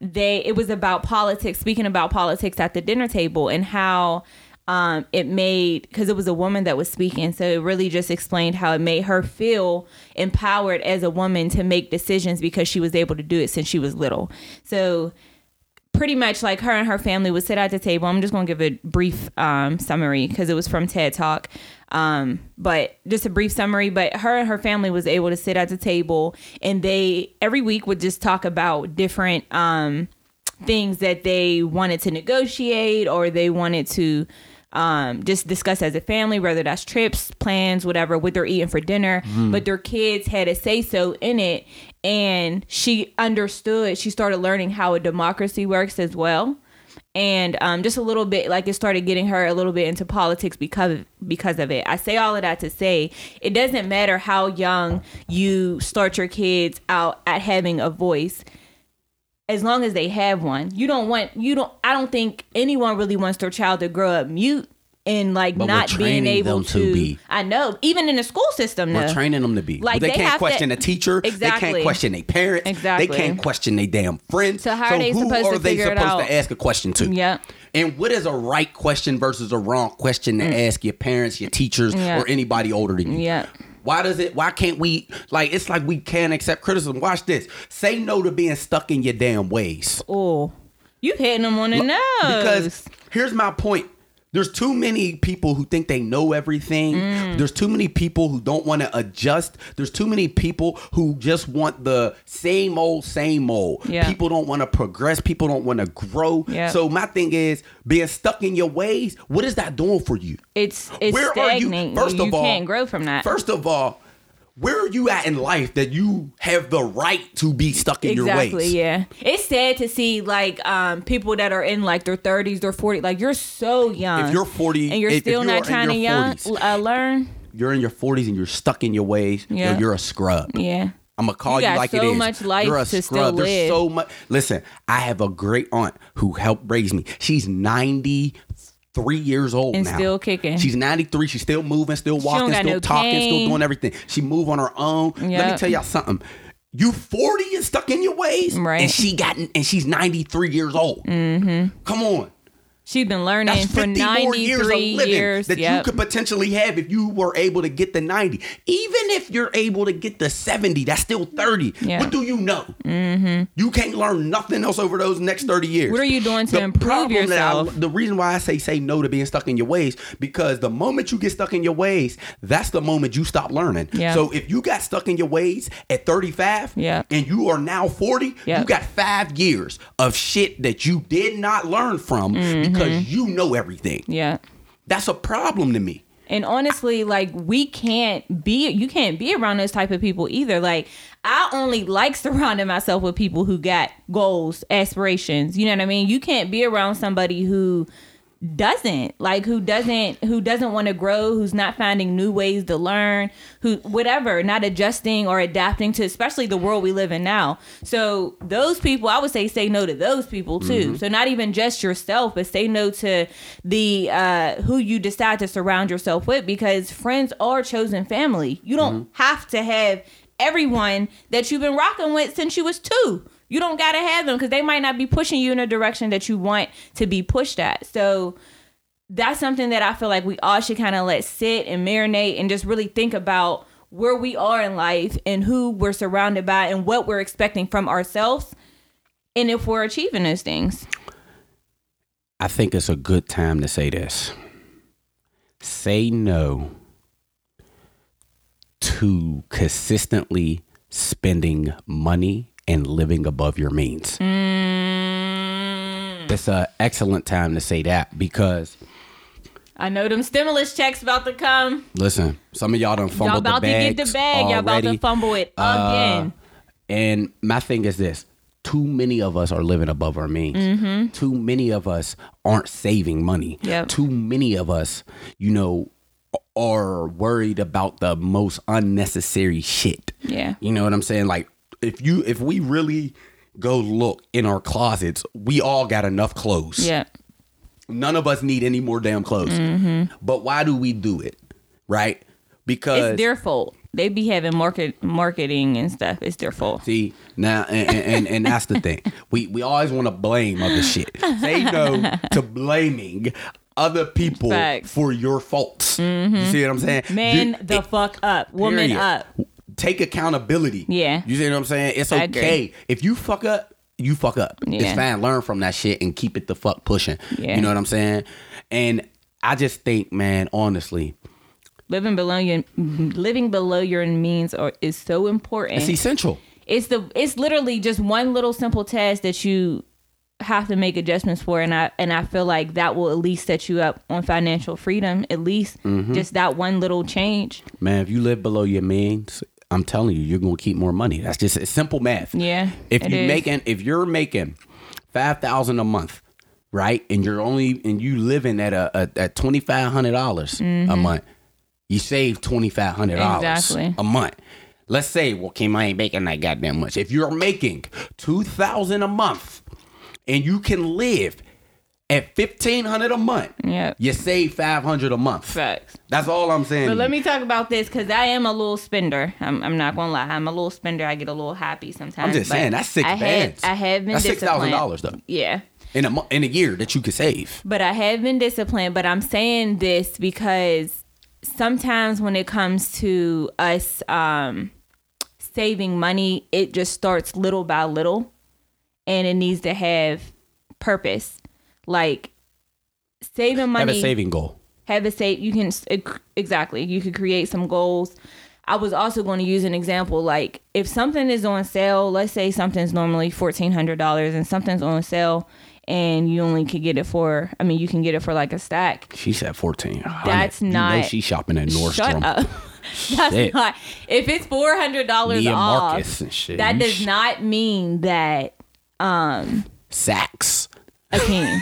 they it was about politics, speaking about politics at the dinner table and how um, it made because it was a woman that was speaking, so it really just explained how it made her feel empowered as a woman to make decisions because she was able to do it since she was little. So pretty much like her and her family would sit at the table. I'm just going to give a brief um, summary because it was from TED Talk. Um, but just a brief summary. But her and her family was able to sit at the table and they every week would just talk about different um, things that they wanted to negotiate or they wanted to um, just discuss as a family, whether that's trips, plans, whatever, what they're eating for dinner. But their kids had a say so in it. And she understood, she started learning how a democracy works as well. And um, just a little bit, like it started getting her a little bit into politics because because of it. I say all of that to say it doesn't matter how young you start your kids out at having a voice as long as they have one. You don't want you don't I don't think anyone really wants their child to grow up mute and like But not being able them to be. I know. Even in the school system We're though. training them to be. Like, they, they can't have to- question a teacher. Exactly. They can't question their parents. Exactly. They can't question their damn friends. So how are they who supposed are to they figure it supposed to ask a question to? Yeah. And what is a right question versus a wrong question to ask your parents, your teachers, Mm. Yeah. or anybody older than you? Yeah. Why does it? Why can't we? Like it's like we can't accept criticism. Watch this. Say no to being stuck in your damn ways. Oh. You hitting them on the nose. Because here's my point. There's too many people who think they know everything. Mm. There's too many people who don't want to adjust. There's too many people who just want the same old, same old. Yeah. People don't want to progress. People don't want to grow. So my thing is being stuck in your ways. What is that doing for you? it's it's Where are you? First you of all, you can't grow from that. First of all, where are you at in life that you have the right to be stuck in your ways? exactly yeah it's sad to see like um people that are in like their 30s their 40s like you're so young If you're 40 and you're if- if still you're not in trying to young 40s. uh, learn You're in your 40s and you're stuck in your ways. Yeah. Yo, you're a scrub. yeah I'm gonna call You you, like it so is. much life You're a to scrub. There's live. so much. Listen, I have a great aunt who helped raise me. She's 93 years old And now. still kicking. She's 93. She's still moving, still walking, still no talking, still doing everything. She move on her own. Let me tell y'all something. You 40 and stuck in your ways, Right. And she got and she's 93 years old. Mm-hmm. Come on. She's been learning for 50 more 93 years of living years that you could potentially have if you were able to get the 90. Even if you're able to get the 70, that's still 30. Yeah. What do you know? Mm-hmm. You can't learn nothing else over those next 30 years. What are you doing to improve problem that I- yourself? the reason why I say say no to being stuck in your ways, because the moment you get stuck in your ways, that's the moment you stop learning. So if you got stuck in your ways at 35 Yeah. and you are now 40, Yeah. you got five years of shit that you did not learn from Mm-hmm. Because mm-hmm. you know everything. yeah That's a problem to me. And honestly, like we can't be you can't be around those type of people either. Like I only like surrounding myself with people who got goals, aspirations. You know what I mean? You can't be around somebody who doesn't. Like who doesn't who doesn't want to grow who's not finding new ways to learn who whatever not adjusting or adapting to especially the world we live in now. So those people i would say say no to those people too. So not even just yourself but say no to the uh who you decide to surround yourself with because friends are chosen family. You don't have to have everyone that you've been rocking with since you was two you don't gotta have them because they might not be pushing you in a direction that you want to be pushed at. So that's something that I feel like we all should kind of let sit and marinate and just really think about where we are in life and who we're surrounded by and what we're expecting from ourselves and if we're achieving those things. I think it's a good time to say this. Say no to consistently spending money and living above your means. Mm, It's an excellent time to say that because I know them stimulus checks about to come. listen, some of y'all done fumbled Y'all about the to get the bag. Y'all about to fumble it Uh, again. And my thing is this too many of us are living above our means. Too many of us aren't saving money. Mm-hmm. Yep. Too many of us, you know, are worried about the most unnecessary shit. Yeah. You know what I'm saying? Like if you if we really go look in our closets, we all got enough clothes. Yeah. None of us need any more damn clothes. Mm-hmm. But why do we do it? Right? Because It's their fault. they be having market marketing and stuff. It's their fault. See now, and, and, and, and that's the thing. We we always want to blame other shit. Say no <laughs> to blaming other people Facts. for your faults. You mm-hmm. see what I'm saying? Man, the it- fuck up. Woman period. up. Take accountability. Yeah. You see what I'm saying? It's I agree. okay if you fuck up. You fuck up. It's Yeah. fine. Learn from that shit and keep it the fuck pushing. Yeah. You know what I'm saying? And I just think, man, honestly, Living below your living below your means or is so important. it's essential. it's the it's literally just one little simple task that you have to make adjustments for and I and I feel like that will at least set you up on financial freedom at least Mm-hmm. just that one little change Man, if you live below your means, I'm telling you, you're gonna keep more money. That's just simple math. Yeah, If you making if you're making five thousand a month, right, and you're only and you living at a, a at twenty five hundred dollars a month, you save twenty five hundred dollars Mm-hmm. Exactly. a month. Let's say, well, Keem, I ain't making that goddamn much. If you're making two thousand a month and you can live at fifteen hundred a month, yeah, you save five hundred a month. facts That's all I'm saying. but let me talk about this because I am a little spender. I'm, I'm not gonna lie. I'm a little spender. I get a little happy sometimes. I'm just saying that's six I bands. Have, I have been that's six thousand dollars though Yeah. in a mo- in a year that you could save. But I have been disciplined. But I'm saying this because sometimes when it comes to us um, saving money, it just starts little by little, and it needs to have purpose. Like saving money, Have a saving goal. have a save. You can exactly. You could create some goals. I was also going to use an example like if something is on sale, let's say something's normally fourteen hundred dollars and something's on sale and you only could get it for I mean you can get it for like a stack. She said fourteen. That's you not- she's shopping at Nordstrom. Shut up. <laughs> That's Shit. not if it's four hundred dollars off. And shit. That does not mean that um, Saks. A king.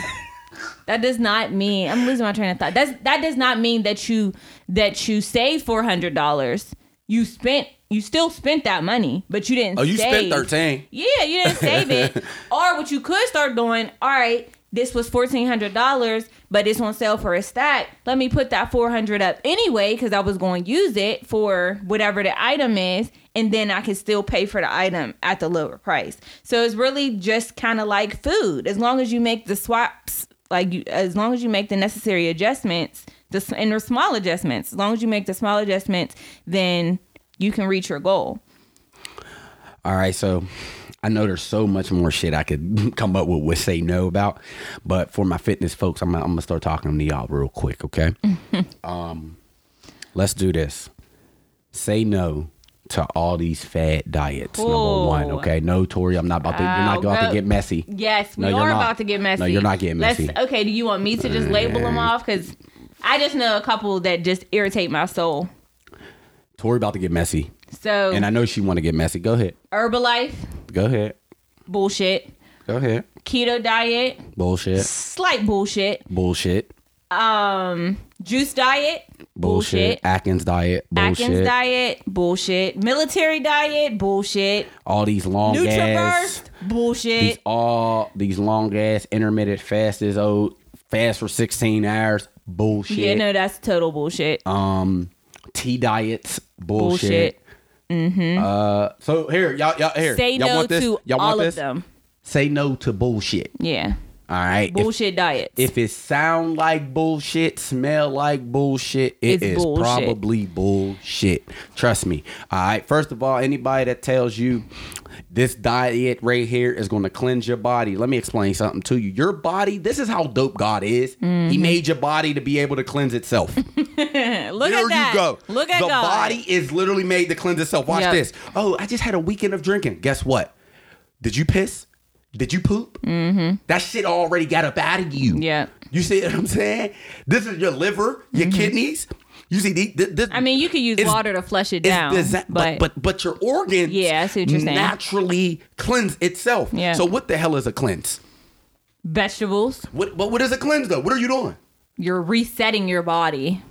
that does not mean I'm losing my train of thought. That's that does not mean that you that you saved four hundred dollars. You spent you still spent that money, but you didn't Oh, you spent save. thirteen. Yeah, you didn't save it. <laughs> or what you could start doing, all right, this was fourteen hundred dollars, but it's on sale for a stack. Let me put that four hundred up anyway, because I was going to use it for whatever the item is, and then I can still pay for the item at the lower price. So it's really just kind of like food. As long as you make the swaps, like you, as long as you make the necessary adjustments, the and the small adjustments. As long as you make the small adjustments, then you can reach your goal. All right, so I know there's so much more shit I could <laughs> come up with with say no about, but for my fitness folks, I'm, I'm gonna start talking to y'all real quick, okay? <laughs> um, let's do this. Say no to all these fad diets. Number one, okay? No, Tori, I'm not about to. You're not Oh, about to get messy. Yes, we No, you're are not. about to get messy. No, you're not getting Let's- messy. okay, do you want me to just label them off? Because I just know a couple that just irritate my soul. Tori about to get messy, So and I know she want to get messy. Go ahead. Herbalife, Go ahead. bullshit. Go ahead. Keto diet, Bullshit. slight bullshit. Bullshit. Um, juice diet, Bullshit. bullshit. Atkins diet. Bullshit. Atkins diet, bullshit. Military diet, bullshit. All these long ass. Nutraburst, bullshit. These all these long ass intermittent fasts. Oh, fast for sixteen hours. Bullshit. yeah, no, that's total bullshit. Um, tea diets. Bullshit. bullshit. Uh, so here, y'all, y'all here. Say y'all no want this? to y'all all want of this? them. Say no to bullshit. Yeah, All right. If- bullshit diets. If it sound like bullshit, smell like bullshit, it It's is bullshit. probably bullshit. Trust me. All right. First of all, anybody that tells you this diet right here is going to cleanse your body, let me explain something to you. Your body, this is how dope God is. He Mm-hmm. made your body to be able to cleanse itself. <laughs> Look there at that. you go. Look at the God. body is literally made to cleanse itself. Watch Yep. this. Oh, I just had a weekend of drinking. Guess what? Did you piss? Did you poop? Mm-hmm. That shit already got up out of you. Yeah. You see what I'm saying? This is your liver, your kidneys. You see, the, the, this, Mm-hmm. I mean, you could use water to flush it down, desi- but, but, but but your organs, Yeah, I see what you're saying. naturally cleanse itself. Yeah. So what the hell is a cleanse? vegetables, What what what is a cleanse though? What are you doing? you're resetting your body.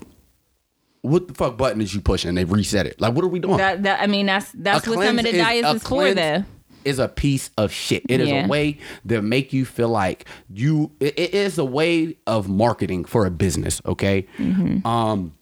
What the fuck button is you pushing? They reset it. Like what are we doing? That, that I mean, that's that's A what some of the diets a is, for. Though. Is a piece of shit. It is Yeah. a way to make you feel like you. It, it is a way of marketing for a business. Okay. Mm-hmm. Um,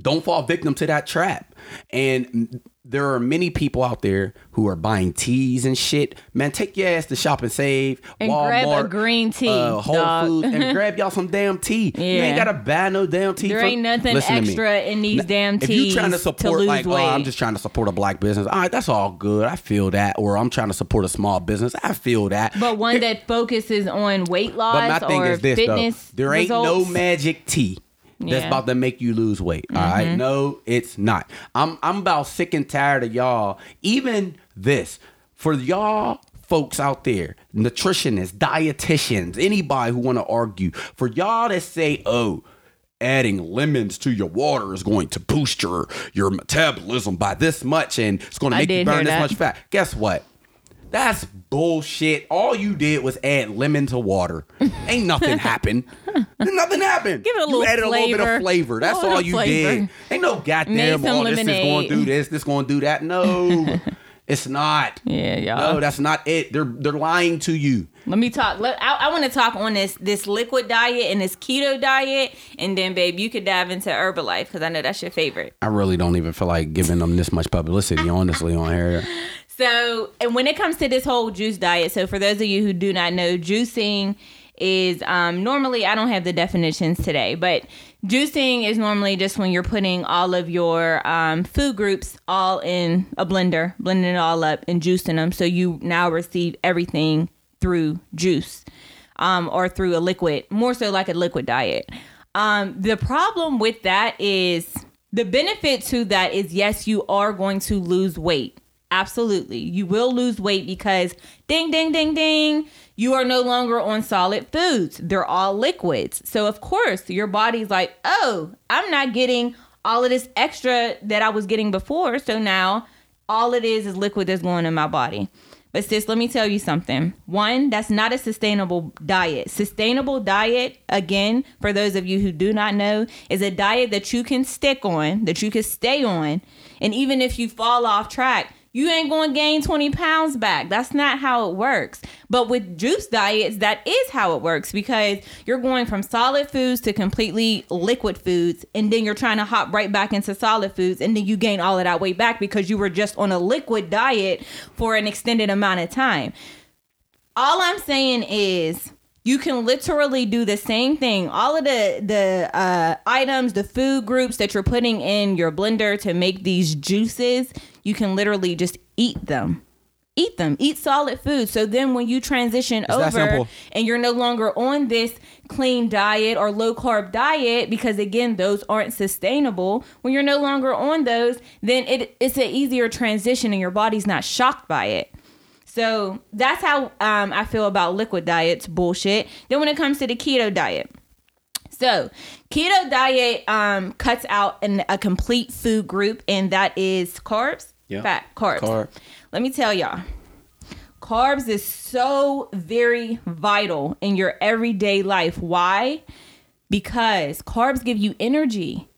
don't fall victim to that trap. And there are many people out there who are buying teas and shit. Man, take your ass to Shop and Save, And Walmart, grab a green tea, uh, Whole dog. Foods, and <laughs> grab y'all some damn tea. You ain't gotta buy no damn tea. There for- ain't nothing to extra in these damn teas. If you trying to to support lose like, oh, I'm just trying to support a black business. All right, that's all good. I feel that. Or I'm trying to support a small business. I feel that. But one that focuses on weight loss But my thing or is this fitness though. There ain't results. no magic tea Yeah. Mm-hmm. about to make you lose weight. all right. No, it's not. I'm I'm about sick and tired of y'all. Even this. For y'all folks out there, nutritionists, dietitians, anybody who want to argue, for y'all that say, oh, adding lemons to your water is going to boost your your metabolism by this much and it's going to make you burn this much fat. Guess what? That's bullshit. All you did was add lemon to water. Ain't nothing <laughs> happened. nothing happened. Give it a you little added a little bit of flavor. That's all you flavor. did. Ain't no goddamn oh, this is going to do this, this going to do that. No. <laughs> it's not. Yeah, y'all. No, that's not it. They're they're lying to you. Let me talk. Let, I, I want to talk on this this liquid diet and this keto diet, and then, babe, you could dive into Herbalife because I know that's your favorite. I really don't even feel like giving them this much publicity, honestly, on here. <laughs> So, and when it comes to this whole juice diet, so for those of you who do not know, juicing is um, normally, I don't have the definitions today, but juicing is normally just when you're putting all of your um, food groups all in a blender, blending it all up and juicing them. So you now receive everything through juice um, or through a liquid, more so like a liquid diet. Um, the problem with that is the benefit to that is yes, you are going to lose weight. Absolutely. You will lose weight because ding, ding, ding, ding, you are no longer on solid foods. They're all liquids. So, of course, your body's like, oh, I'm not getting all of this extra that I was getting before. So now all it is is liquid that's going in my body. But sis, let me tell you something. One, that's not a sustainable diet. Sustainable diet, again, for those of you who do not know, is a diet that you can stick on, that you can stay on. And even if you fall off track, you ain't going to gain 20 pounds back. That's not how it works. But with juice diets, that is how it works because you're going from solid foods to completely liquid foods. And then you're trying to hop right back into solid foods. And then you gain all of that weight back because you were just on a liquid diet for an extended amount of time. All I'm saying is you can literally do the same thing. All of the the uh, items, the food groups that you're putting in your blender to make these juices, you can literally just eat them. Eat them. Eat solid food. So then when you transition that over and you're no longer on this clean diet or low carb diet because again those aren't sustainable when you're no longer on those then it, it's an easier transition and your body's not shocked by it so that's how um, I feel about liquid diets. Bullshit. Then when it comes to the keto diet, so keto diet um, cuts out an, a complete food group, and that is carbs, Yeah. fat, carbs. Carb. Let me tell y'all, carbs is so very vital in your everyday life. Why? Because carbs give you energy.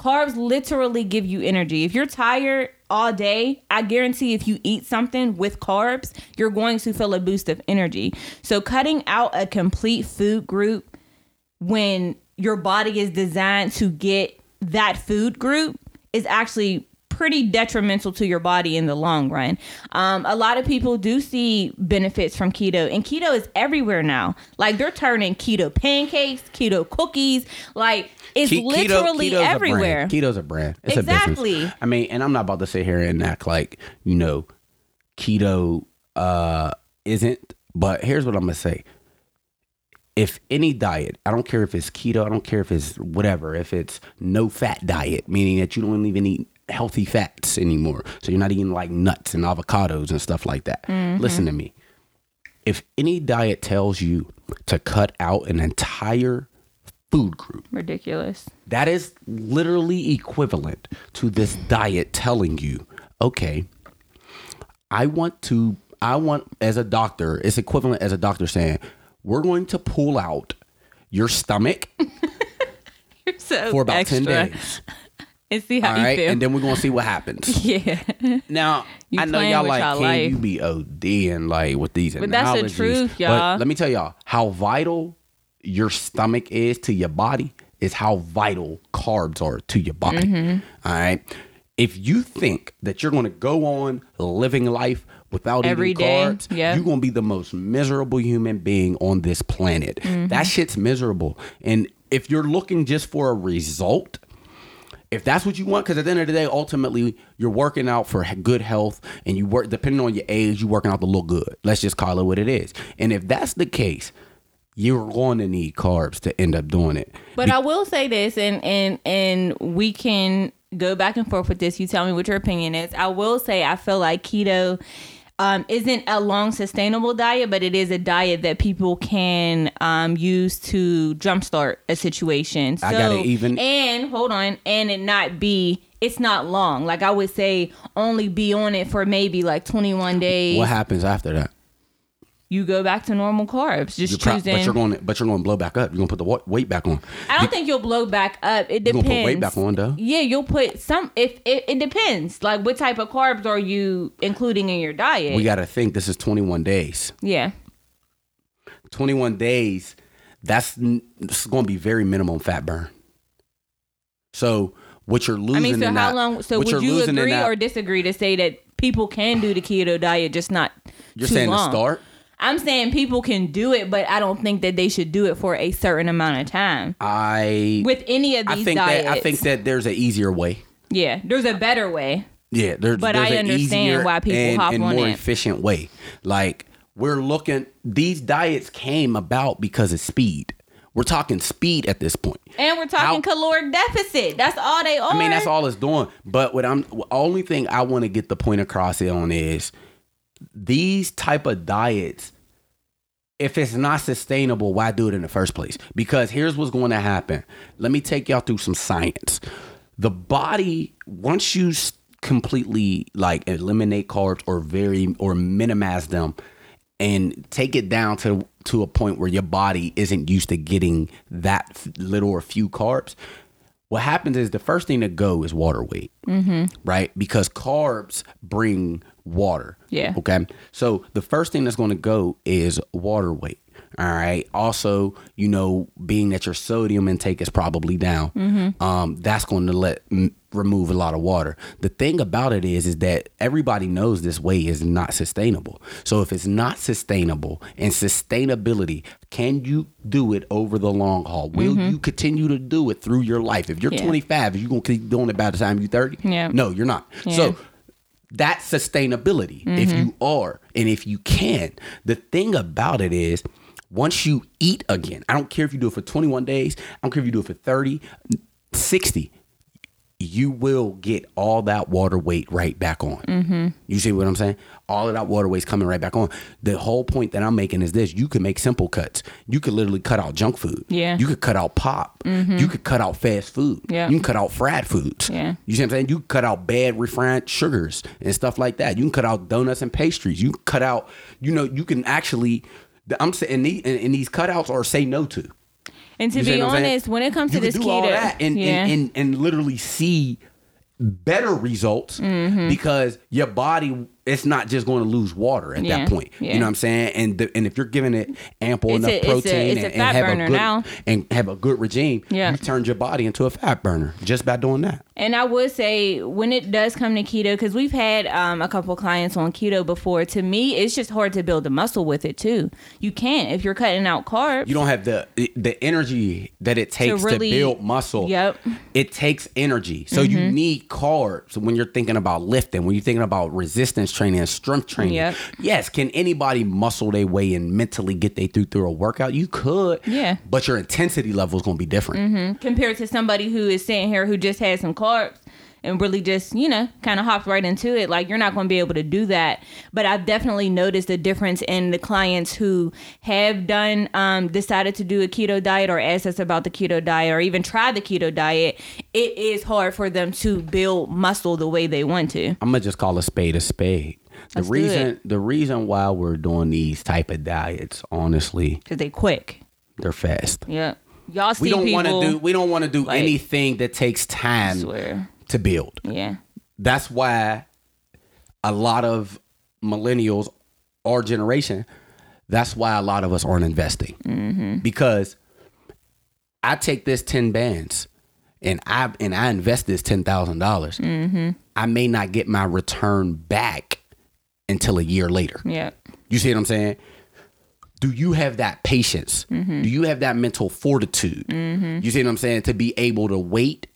Carbs literally give you energy. If you're tired all day, I guarantee if you eat something with carbs, you're going to feel a boost of energy. So, cutting out a complete food group when your body is designed to get that food group is actually pretty detrimental to your body in the long run. Um, a lot of people do see benefits from keto, and keto is everywhere now. Like they're turning keto pancakes, keto cookies, like it's Ke- literally everywhere. A. Keto's a brand. It's a Exactly. I mean, and I'm not about to sit here and act like you know, keto uh, isn't. But here's what I'm gonna say. If any diet, I don't care if it's keto, I don't care if it's whatever, if it's no fat diet, meaning that you don't even eat healthy fats anymore. So you're not eating like nuts and avocados and stuff like that. Mm-hmm. Listen to me. If any diet tells you to cut out an entire food group, Ridiculous. that is literally equivalent to this diet telling you, okay, I want to, I want, as a doctor, it's equivalent as a doctor saying, we're going to pull out your stomach <laughs> So for about extra. 10 days. And see how All feel. And then we're going to see what happens. <laughs> yeah. Now, You I know y'all like, can life. you be ODing like with these But that's the truth, y'all. let me tell y'all how vital your stomach is to your body is how vital carbs are to your body. Mm-hmm. All right. If you think that you're going to go on living life without Every eating day, carbs, you're going to be the most miserable human being on this planet. Mm-hmm. That shit's miserable. And if you're looking just for a result, if that's what you want, because at the end of the day, ultimately you're working out for good health, and you work depending on your age, you're working out to look good. Let's just call it what it is. And if that's the case, you're going to need carbs to end up doing it. But I will say this, and and and we can go back and forth with this. You tell me what your opinion is. I will say I feel like keto um, isn't a long sustainable diet, but it is a diet that people can um, use to jumpstart a situation. So, I gotta even- and hold on, and it not be. It's not long. Like I would say, only be on it for maybe like 21 days. What happens after that? You go back to normal carbs. Just You're pro- choosing. but you're going, to, but you're going to blow back up. You're going to put the wa- weight back on. I don't think you'll blow back up. It depends. You're gonna put weight back on, though. Yeah, you'll put some. If it, it depends, like what type of carbs are you including in your diet? We got to think this is 21 days. yeah, 21 days, that's it's going to be very minimum fat burn. So what you're losing I mean, so how that, long? So would you agree that- or disagree to say that people can do the keto diet, just not You're saying long? to start? I'm saying people can do it, but I don't think that they should do it for a certain amount of time I with any of these I think diets. that I think that there's an easier way. yeah, there's a better way. Yeah, there's But there's I understand why people and, hop and on more it. efficient way. Like we're looking these diets came about because of speed. We're talking speed at this. And we're talking How- caloric deficit. That's all they are. I mean, that's all it's doing. But what I'm the only thing I want to get the point across on is these type of diets. If it's not sustainable, why do it in the first place? Because here's what's going to happen. Let me take y'all through some science. The body, once you completely like eliminate carbs or very or minimize them, and take it down to to a point where your body isn't used to getting that little or few carbs what happens is the first thing to go is water weight mm-hmm. right because carbs bring water Yeah. okay? So the first thing that's going to go is water weight all right? Also you know being that your sodium intake is probably down um, that's going to let m- remove a lot of water. The thing about it is is that everybody knows this way is not sustainable. So if it's not sustainable and sustainability can you do it over the long haul? Will you continue to do it through your life? If you're Yeah. 25 are you going to keep doing it by the time you're 30 Yeah. no you're not. Yeah. so that's sustainability if mm-hmm. you are and if you can. The thing about it is once you eat again i don't care if you do it for 21 days i don't care if you do it for 30 60 you will get all that water weight right back on. Mm-hmm. You see what I'm saying? All of that water weight's coming right back on. The whole point that I'm making is this: you can make simple cuts. You could literally cut out junk food. Yeah. You could cut out pop. You could cut out fast food. Yeah. You can cut out fried foods. Yeah. You see what I'm saying? You can cut out bad refined sugars and stuff like that. You can cut out donuts and pastries. You can cut out. You know, you can actually. I'm saying, and these, and, and these cutouts are say no to. And to You be what I'm saying? honest, when it comes you to this keto, all that and, yeah. and, and and literally see better results Mm-hmm. because your body it's not just going to lose water at Yeah, that point. yeah. You know what I'm saying? And the, and if you're giving it ample It's enough a- protein a and, and have a good now. and have a good regime, Yeah. you turned your body into a fat burner just by doing that. And I would say when it does come to keto, because we've had um, a couple clients on keto before. To me, it's just hard to build a muscle with it too. You can't if you're cutting out carbs. You don't have the the energy that it takes to, really- build muscle. Yep. It takes energy. So Mm-hmm. you need carbs when you're thinking about lifting, when you're thinking about resistance training and strength training. Yep. Yes, can anybody muscle their way and mentally get they through through a workout? You could. Yeah. But your intensity level is going to be different. Mm-hmm. compared to somebody who is sitting here who just had some carbs and really just you know kind of hopped right into it like you're not going to be able to do that. But i've definitely noticed a difference in the clients who have done um, decided to do a keto diet or asked us about the keto diet or even tried the keto diet it is hard for them to build muscle the way they want to. I'm gonna just call a spade a spade. The Let's reason the reason why we're doing these type of diets, honestly, because they quick. they're fast. yeah y'all see We don't want to do we don't want to do like- anything that takes time. swear to build. yeah That's why a lot of millennials, our generation, that's why a lot of us aren't investing Mm-hmm. because I take this 10 bands and I and I invest this ten dollars, mm-hmm. I may not get my return back until a year later. Yeah. You see what I'm saying? Do you have that patience? Mm-hmm. Do you have that mental fortitude? Mm-hmm. You see what I'm saying? To be able to wait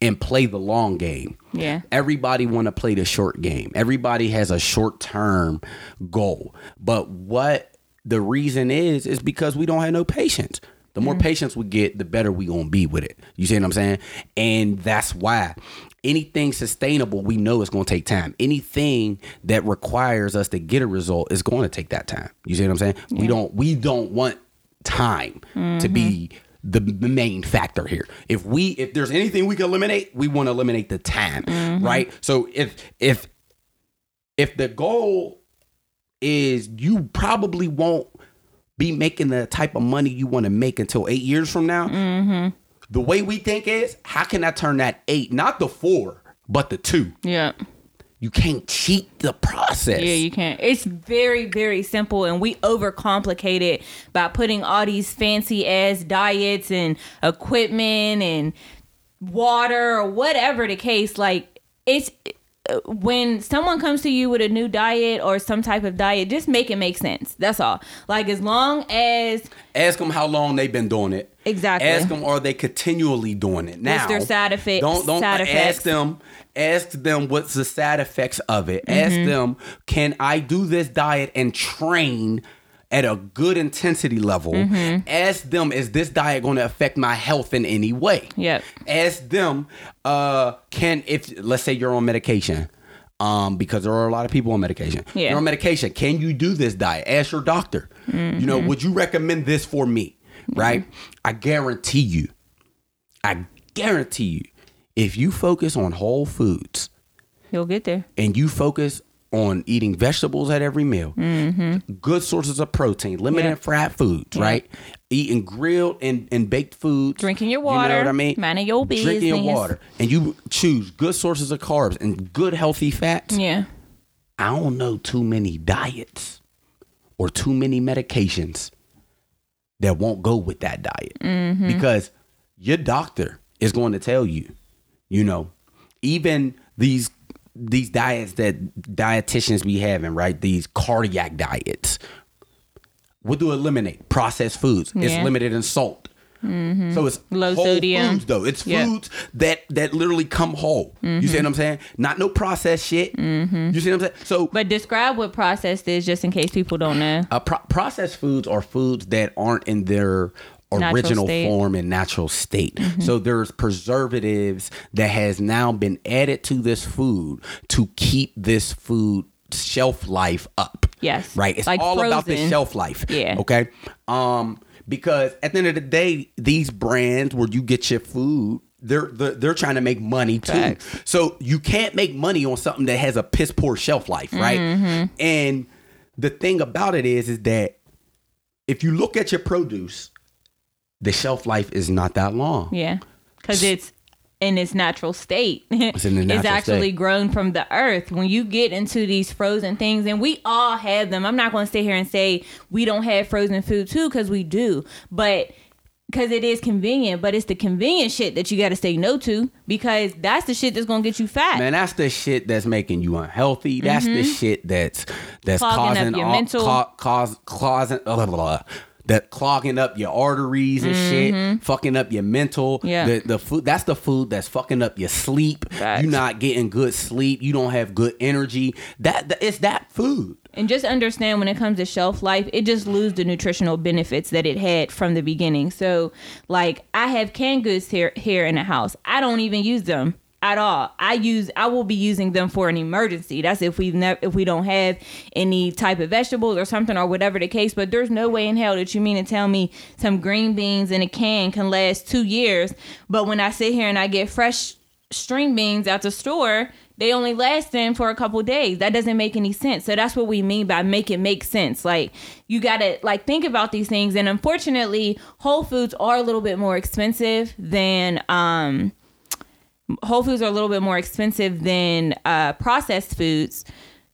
and play the long game. Yeah. Everybody want to play the short game. Everybody has a short term goal. But what the reason is is because we don't have no patience. The more patience we get, the better we gonna be with it. You see what I'm saying? And that's why anything sustainable, we know it's gonna take time. Anything that requires us to get a result is going to take that time. You see what I'm saying? We don't we don't want time to be mm-hmm. The main factor here. If we if there's anything we can eliminate, we want to eliminate the time, mm-hmm. right? So if if if the goal is you probably won't be making the type of money you want to make until eight years from now. Mm-hmm. The way we think is, how can I turn that eight, not the four, but the two? Yeah. You can't cheat the process. Yeah, you can't. It's very, very simple, and we overcomplicate it by putting all these fancy ass diets and equipment and water or whatever the case. Like, it's when someone comes to you with a new diet or some type of diet, just make it make sense. That's all. Like, as long as Ask them how long they've been doing it. Exactly. Ask them are they continually doing it now. their side effects- Don't don't side ask effects? them. Ask them what's the side effects of it. Mm-hmm. Ask them can I do this diet and train at a good intensity level? Mm-hmm. Ask them is this diet going to affect my health in any way? Yep. Ask them uh can if let's say you're on medication. Um, because there are a lot of people on medication. Yeah. You're on medication. Can you do this diet? Ask your doctor. You know, Mm-hmm. would you recommend this for me? Right? I guarantee you, I guarantee you, if you focus on whole foods you'll get there. and you focus on eating vegetables at every meal, good sources of protein, limited Mm-hmm. Yeah. fried foods, right? Eating grilled and, and baked foods. Drinking your water. You know what I mean? minding your Drinking your water. And you choose good sources of carbs and good healthy fats. Yeah. I don't know too many diets or too many medications that won't go with that diet Mm-hmm. because your doctor is going to tell you, you know, even these these diets that dietitians be having, right? These cardiac diets. What do eliminate? Processed foods. It's limited in salt. Mm-hmm. So it's Low sodium. foods though. It's Yeah. foods that that literally come whole. You see what I'm mm-hmm. saying? Not no processed shit. Mm-hmm. You see what I'm saying? So But describe what processed is just in case people don't know. uh, pro- processed foods are foods that aren't in their original. Mm-hmm. form and natural state. So there's preservatives that has now been added to this food to keep this food shelf life up. Yes. Right. It's Like all about the shelf life. Yeah. Okay. Um because at the end of the day these brands where you get your food they're, they're they're trying to make money too. Facts. So you can't make money on something that has a piss poor shelf life, right? Mm-hmm. And the thing about it is, is that if you look at your produce, the shelf life is not that long. Yeah. Because it's in its natural state. <laughs> It's natural actually state. grown from the earth. When you get into these frozen things, and we all have them. I'm not going to sit here and say we don't have frozen food too, because we do. But because it is convenient, but it's the convenient shit that you got to say no to because that's the shit that's going to get you fat. Man, that's the shit that's making you unhealthy. That's the shit that's that's Mm-hmm. Clogging causing your all, mental- ca- cause causing blah, blah, blah, that clogging up your arteries and shit, fucking up your mental. Mm-hmm. Yeah. The the food that's the food that's fucking up your sleep. You're not getting good sleep. You don't have good energy. That, that it's that food. And just understand when it comes to shelf life, it just lose the nutritional benefits that it had from the beginning. So, like I have canned goods here here in the house. I don't even use them at all. I use I will be using them for an emergency. That's if we never if we don't have any type of vegetables or something or whatever the case. But there's no way in hell that you mean to tell me some green beans in a can can last two years. But when I sit here and I get fresh string beans at the store, they only last them for a couple days. That doesn't make any sense. So that's what we mean by make it make sense. Like you gotta like think about these things. And unfortunately, Whole Foods are a little bit more expensive than um Whole Foods are a little bit more expensive than uh processed foods.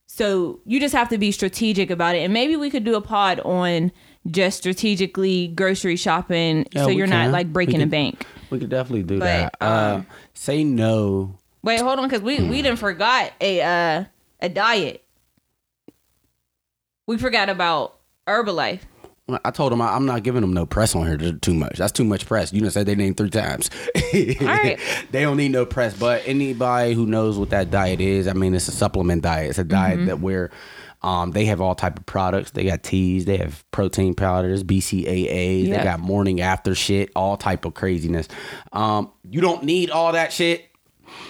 So you just have to be strategic about it. And maybe we could do a pod on just strategically grocery shopping Yeah, so you're not like breaking a bank. We could definitely do But, that. uh, um, say no. Wait, hold on, because we we didn't forgot a uh a diet. We forgot about Herbalife. I told them I, I'm not giving them no press on here too much. That's too much press. You done said they name three times. right. <laughs> They don't need no press. But anybody who knows what that diet is, I mean, it's a supplement diet. It's a diet Mm-hmm. that where um, they have all type of products. They got teas. They have protein powders, BCAAs. Yeah. They got morning after shit. All type of craziness. Um, you don't need all that shit.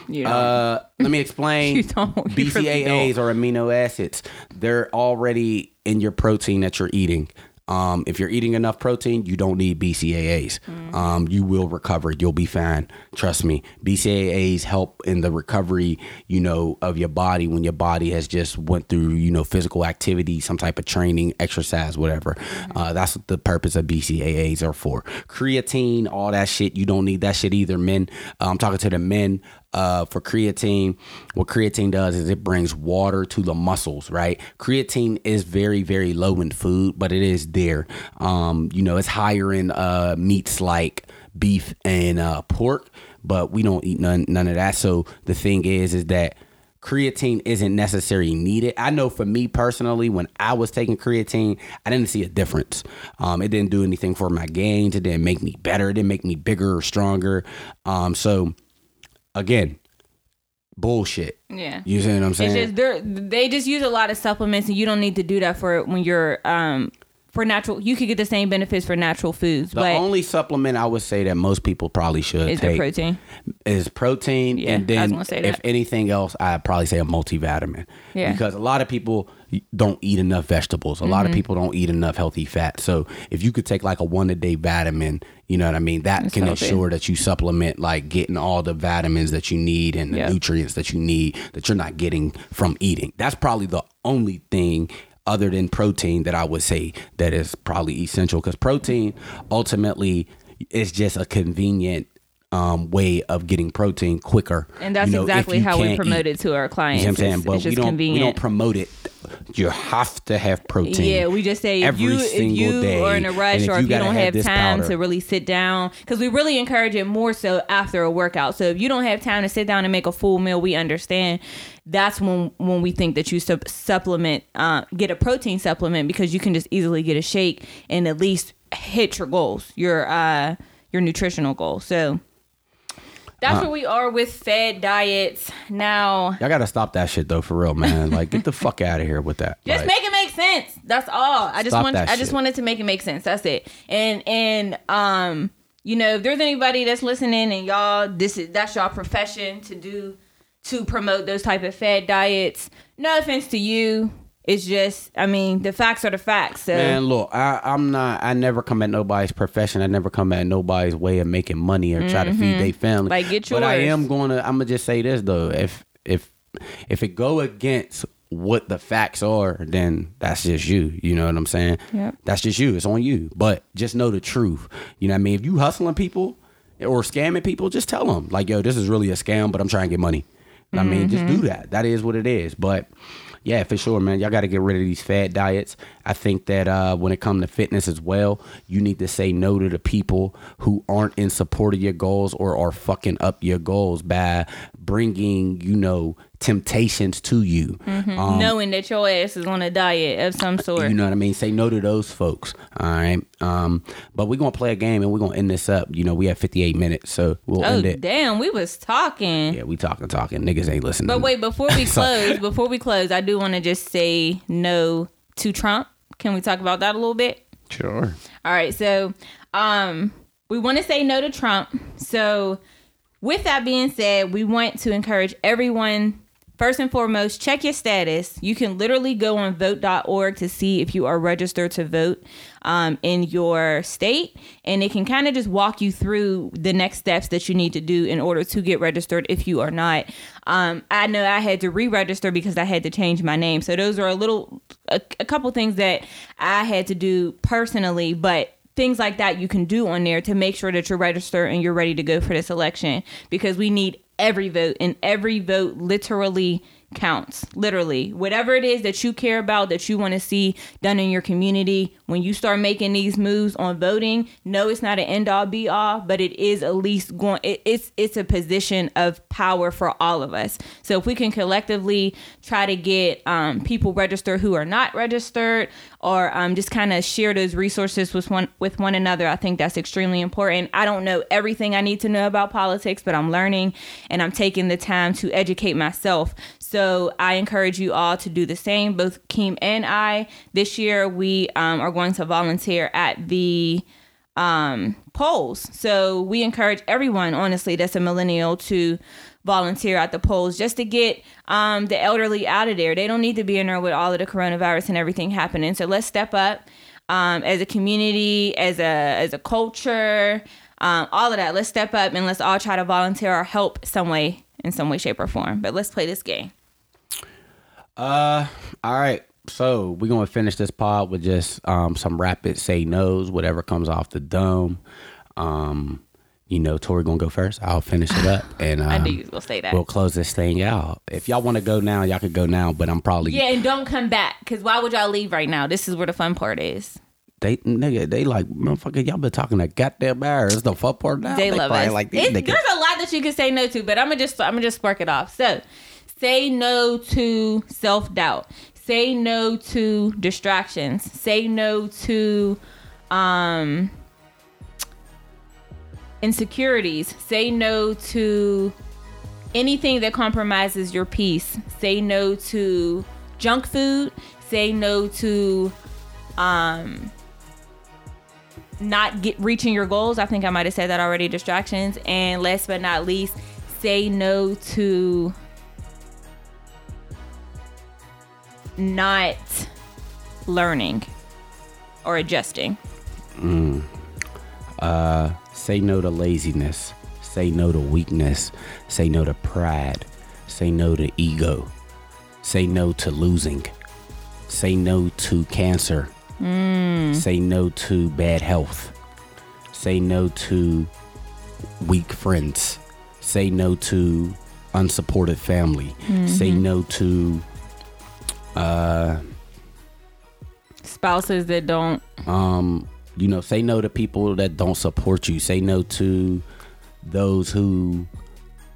Yeah. Uh, let me explain. <laughs> You really BCAAs are amino acids. They're already in your protein that you're eating. Um, if you're eating enough protein, you don't need BCAAs. Mm. Um, you will recover. You'll be fine. Trust me. BCAAs help in the recovery, you know, of your body when your body has just went through, you know, physical activity, some type of training, exercise, whatever. Mm-hmm. Uh, that's what the purpose of BCAAs are for. Creatine, all that shit. You don't need that shit either, men. Uh, I'm talking to the men uh, for creatine. What creatine does is it brings water to the muscles, right? Creatine is very, very low in food, but it is there. Um, you know, it's higher in uh, meats like beef and uh, pork, but we don't eat none none of that. So the thing is, is that creatine isn't necessarily needed. I know for me personally, when I was taking creatine, I didn't see a difference. Um, it didn't do anything for my gains. It didn't make me better. It didn't make me bigger or stronger. Um, so again, bullshit. yeah. You see what I'm saying? It's just they they just use a lot of supplements, and you don't need to do that for when you're um for natural. You could get the same benefits for natural foods, the but only supplement I would say that most people probably should is take protein. is protein, Yeah, and I was then gonna say if anything else, I'd probably say a multivitamin. Yeah. Because a lot of people don't eat enough vegetables. A Mm-hmm. lot of people don't eat enough healthy fat. So if you could take like a one a day vitamin, you know what I mean, that can healthy. ensure that you supplement like getting all the vitamins that you need and the Yeah. nutrients that you need that you're not getting from eating. That's probably the only thing other than protein that I would say that is probably essential because protein ultimately is just a convenient um, way of getting protein quicker. And that's You know, exactly how we promote eat. it to our You clients. know what I'm saying? It's- But it's we don't we don't promote it. You have to have protein. Yeah, we just say if every you if single you day, are in a rush or you if you gotta don't have have time powder. to really sit down, because we really encourage it more so after a workout. So if you don't have time to sit down and make a full meal, we understand. That's when when we think that you sup- supplement, uh, get a protein supplement because you can just easily get a shake and at least hit your goals, your uh your nutritional goals. So. That's where we are with fed diets now. Y'all gotta stop that shit though, for real, man. Like, get the fuck out of here with that. Just Like, make it make sense. That's all. I just want. I just shit. wanted to make it make sense. That's it. And and um, you know, if there's anybody that's listening and y'all, this is that's y'all profession to do to promote those type of fed diets. No offense to you. It's just, I mean, the facts are the facts. So Man, look, I, I'm not. I never come at nobody's profession. I never come at nobody's way of making money or try to feed their family. Mm-hmm. Like, get But I am going to. I'm gonna just say this though. If if if it go against what the facts are, then that's just you. You know what I'm saying? Yep. That's just you. It's on you. But just know the truth. You know what I mean? If you hustling people or scamming people, just tell them like, yo, this is really a scam, but I'm trying to get money. I mean, just Mm-hmm. do that. That is what it is. But yeah, for sure, man. Y'all got to get rid of these fad diets. I think that uh, when it comes to fitness as well, you need to say no to the people who aren't in support of your goals or are fucking up your goals by bringing, you know, temptations to you. Um, knowing that your ass is on a diet of some sort. you know what I mean? Say no to those folks. All right. Um, but we're gonna play a game and we're gonna end this up. You know, we have 58 minutes, so we'll oh end it. damn, we was talking. Yeah, we talking, talking. Niggas ain't listening. But wait, before we <laughs> close, before we close, I do want to just say no to Trump. Can we talk about that a little bit? Sure. All right, so um we want to say no to Trump. So with that being said, we want to encourage everyone first and foremost check your status. You can literally go on vote.org to see if you are registered to vote um, in your state and it can kind of just walk you through the next steps that you need to do in order to get registered if you are not. Um, I know I had to re-register because I had to change my name. So those are a little a, a couple things that I had to do personally, but things like that you can do on there to make sure that you're registered and you're ready to go for this election because we need every vote and every vote literally counts literally. Whatever it is that you care about that you want to see done in your community when you start making these moves on voting no it's not an end all be all but it is at least going it, it's it's a position of power for all of us. So if we can collectively try to get um, people registered who are not registered or um, just kind of share those resources with one with one another i think that's extremely important i don't know everything i need to know about politics but i'm learning and i'm taking the time to educate myself so I encourage you all to do the same. Both Keem and I this year we um, are going to volunteer at the um, polls. So we encourage everyone, honestly, that's a millennial to volunteer at the polls just to get um, the elderly out of there. They don't need to be in there with all of the coronavirus and everything happening. So let's step up um, as a community, as a as a culture, um, all of that. Let's step up and let's all try to volunteer or help some way in some way, shape, or form. But let's play this game. Uh, all right. So we're gonna finish this pod with just um some rapid say nos, whatever comes off the dome. Um, you know, Tori gonna go first. I'll finish it up, <sighs> and um, I knew you was gonna say that. we'll close this thing out. If y'all want to go now, y'all could go now. But I'm probably yeah, and don't come back because why would y'all leave right now? This is where the fun part is. they nigga they like motherfucker. Y'all been talking that goddamn. It's the fun part now. They, love us. Like these there's a lot that you can say no to, but I'm gonna just I'm gonna just spark it off. So, say no to self doubt. Say no to distractions. Say no to um insecurities. Say no to anything that compromises your peace. Say no to junk food. Say no to um not get reaching your goals. I think I might have said that already. Distractions, and last but not least, say no to not learning or adjusting. Uh, say no to laziness. Say no to weakness. Say no to pride. Say no to ego. Say no to losing. Say no to cancer. Say no to bad health. Say no to weak friends. Say no to unsupported family. Say no to Spouses that don't. um you know say no to people that don't support you. Say no to those who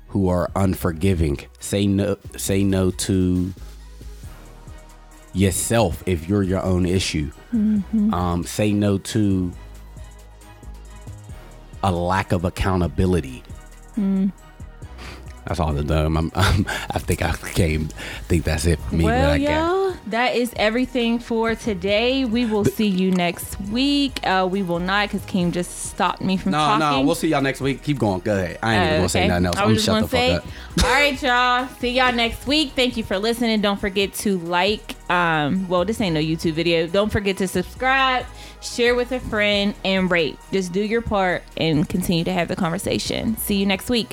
who are unforgiving. Say no say no to yourself if you're your own issue. Um say no to a lack of accountability that's all the dumb I'm, I'm, i think i came i think that's it for me well, I y'all, that is everything for today. We will see you next week. Uh, we will not, because Keem just stopped me from no talking. no no, we'll see y'all next week keep going go ahead i ain't even Oh, gonna say nothing else I i'm gonna just shut the gonna fuck say, up all right, y'all. See y'all next week. Thank you for listening. Don't forget to like. Um, well, this ain't no YouTube video. Don't forget to subscribe, share with a friend, and rate. Just do your part and continue to have the conversation. See you next week.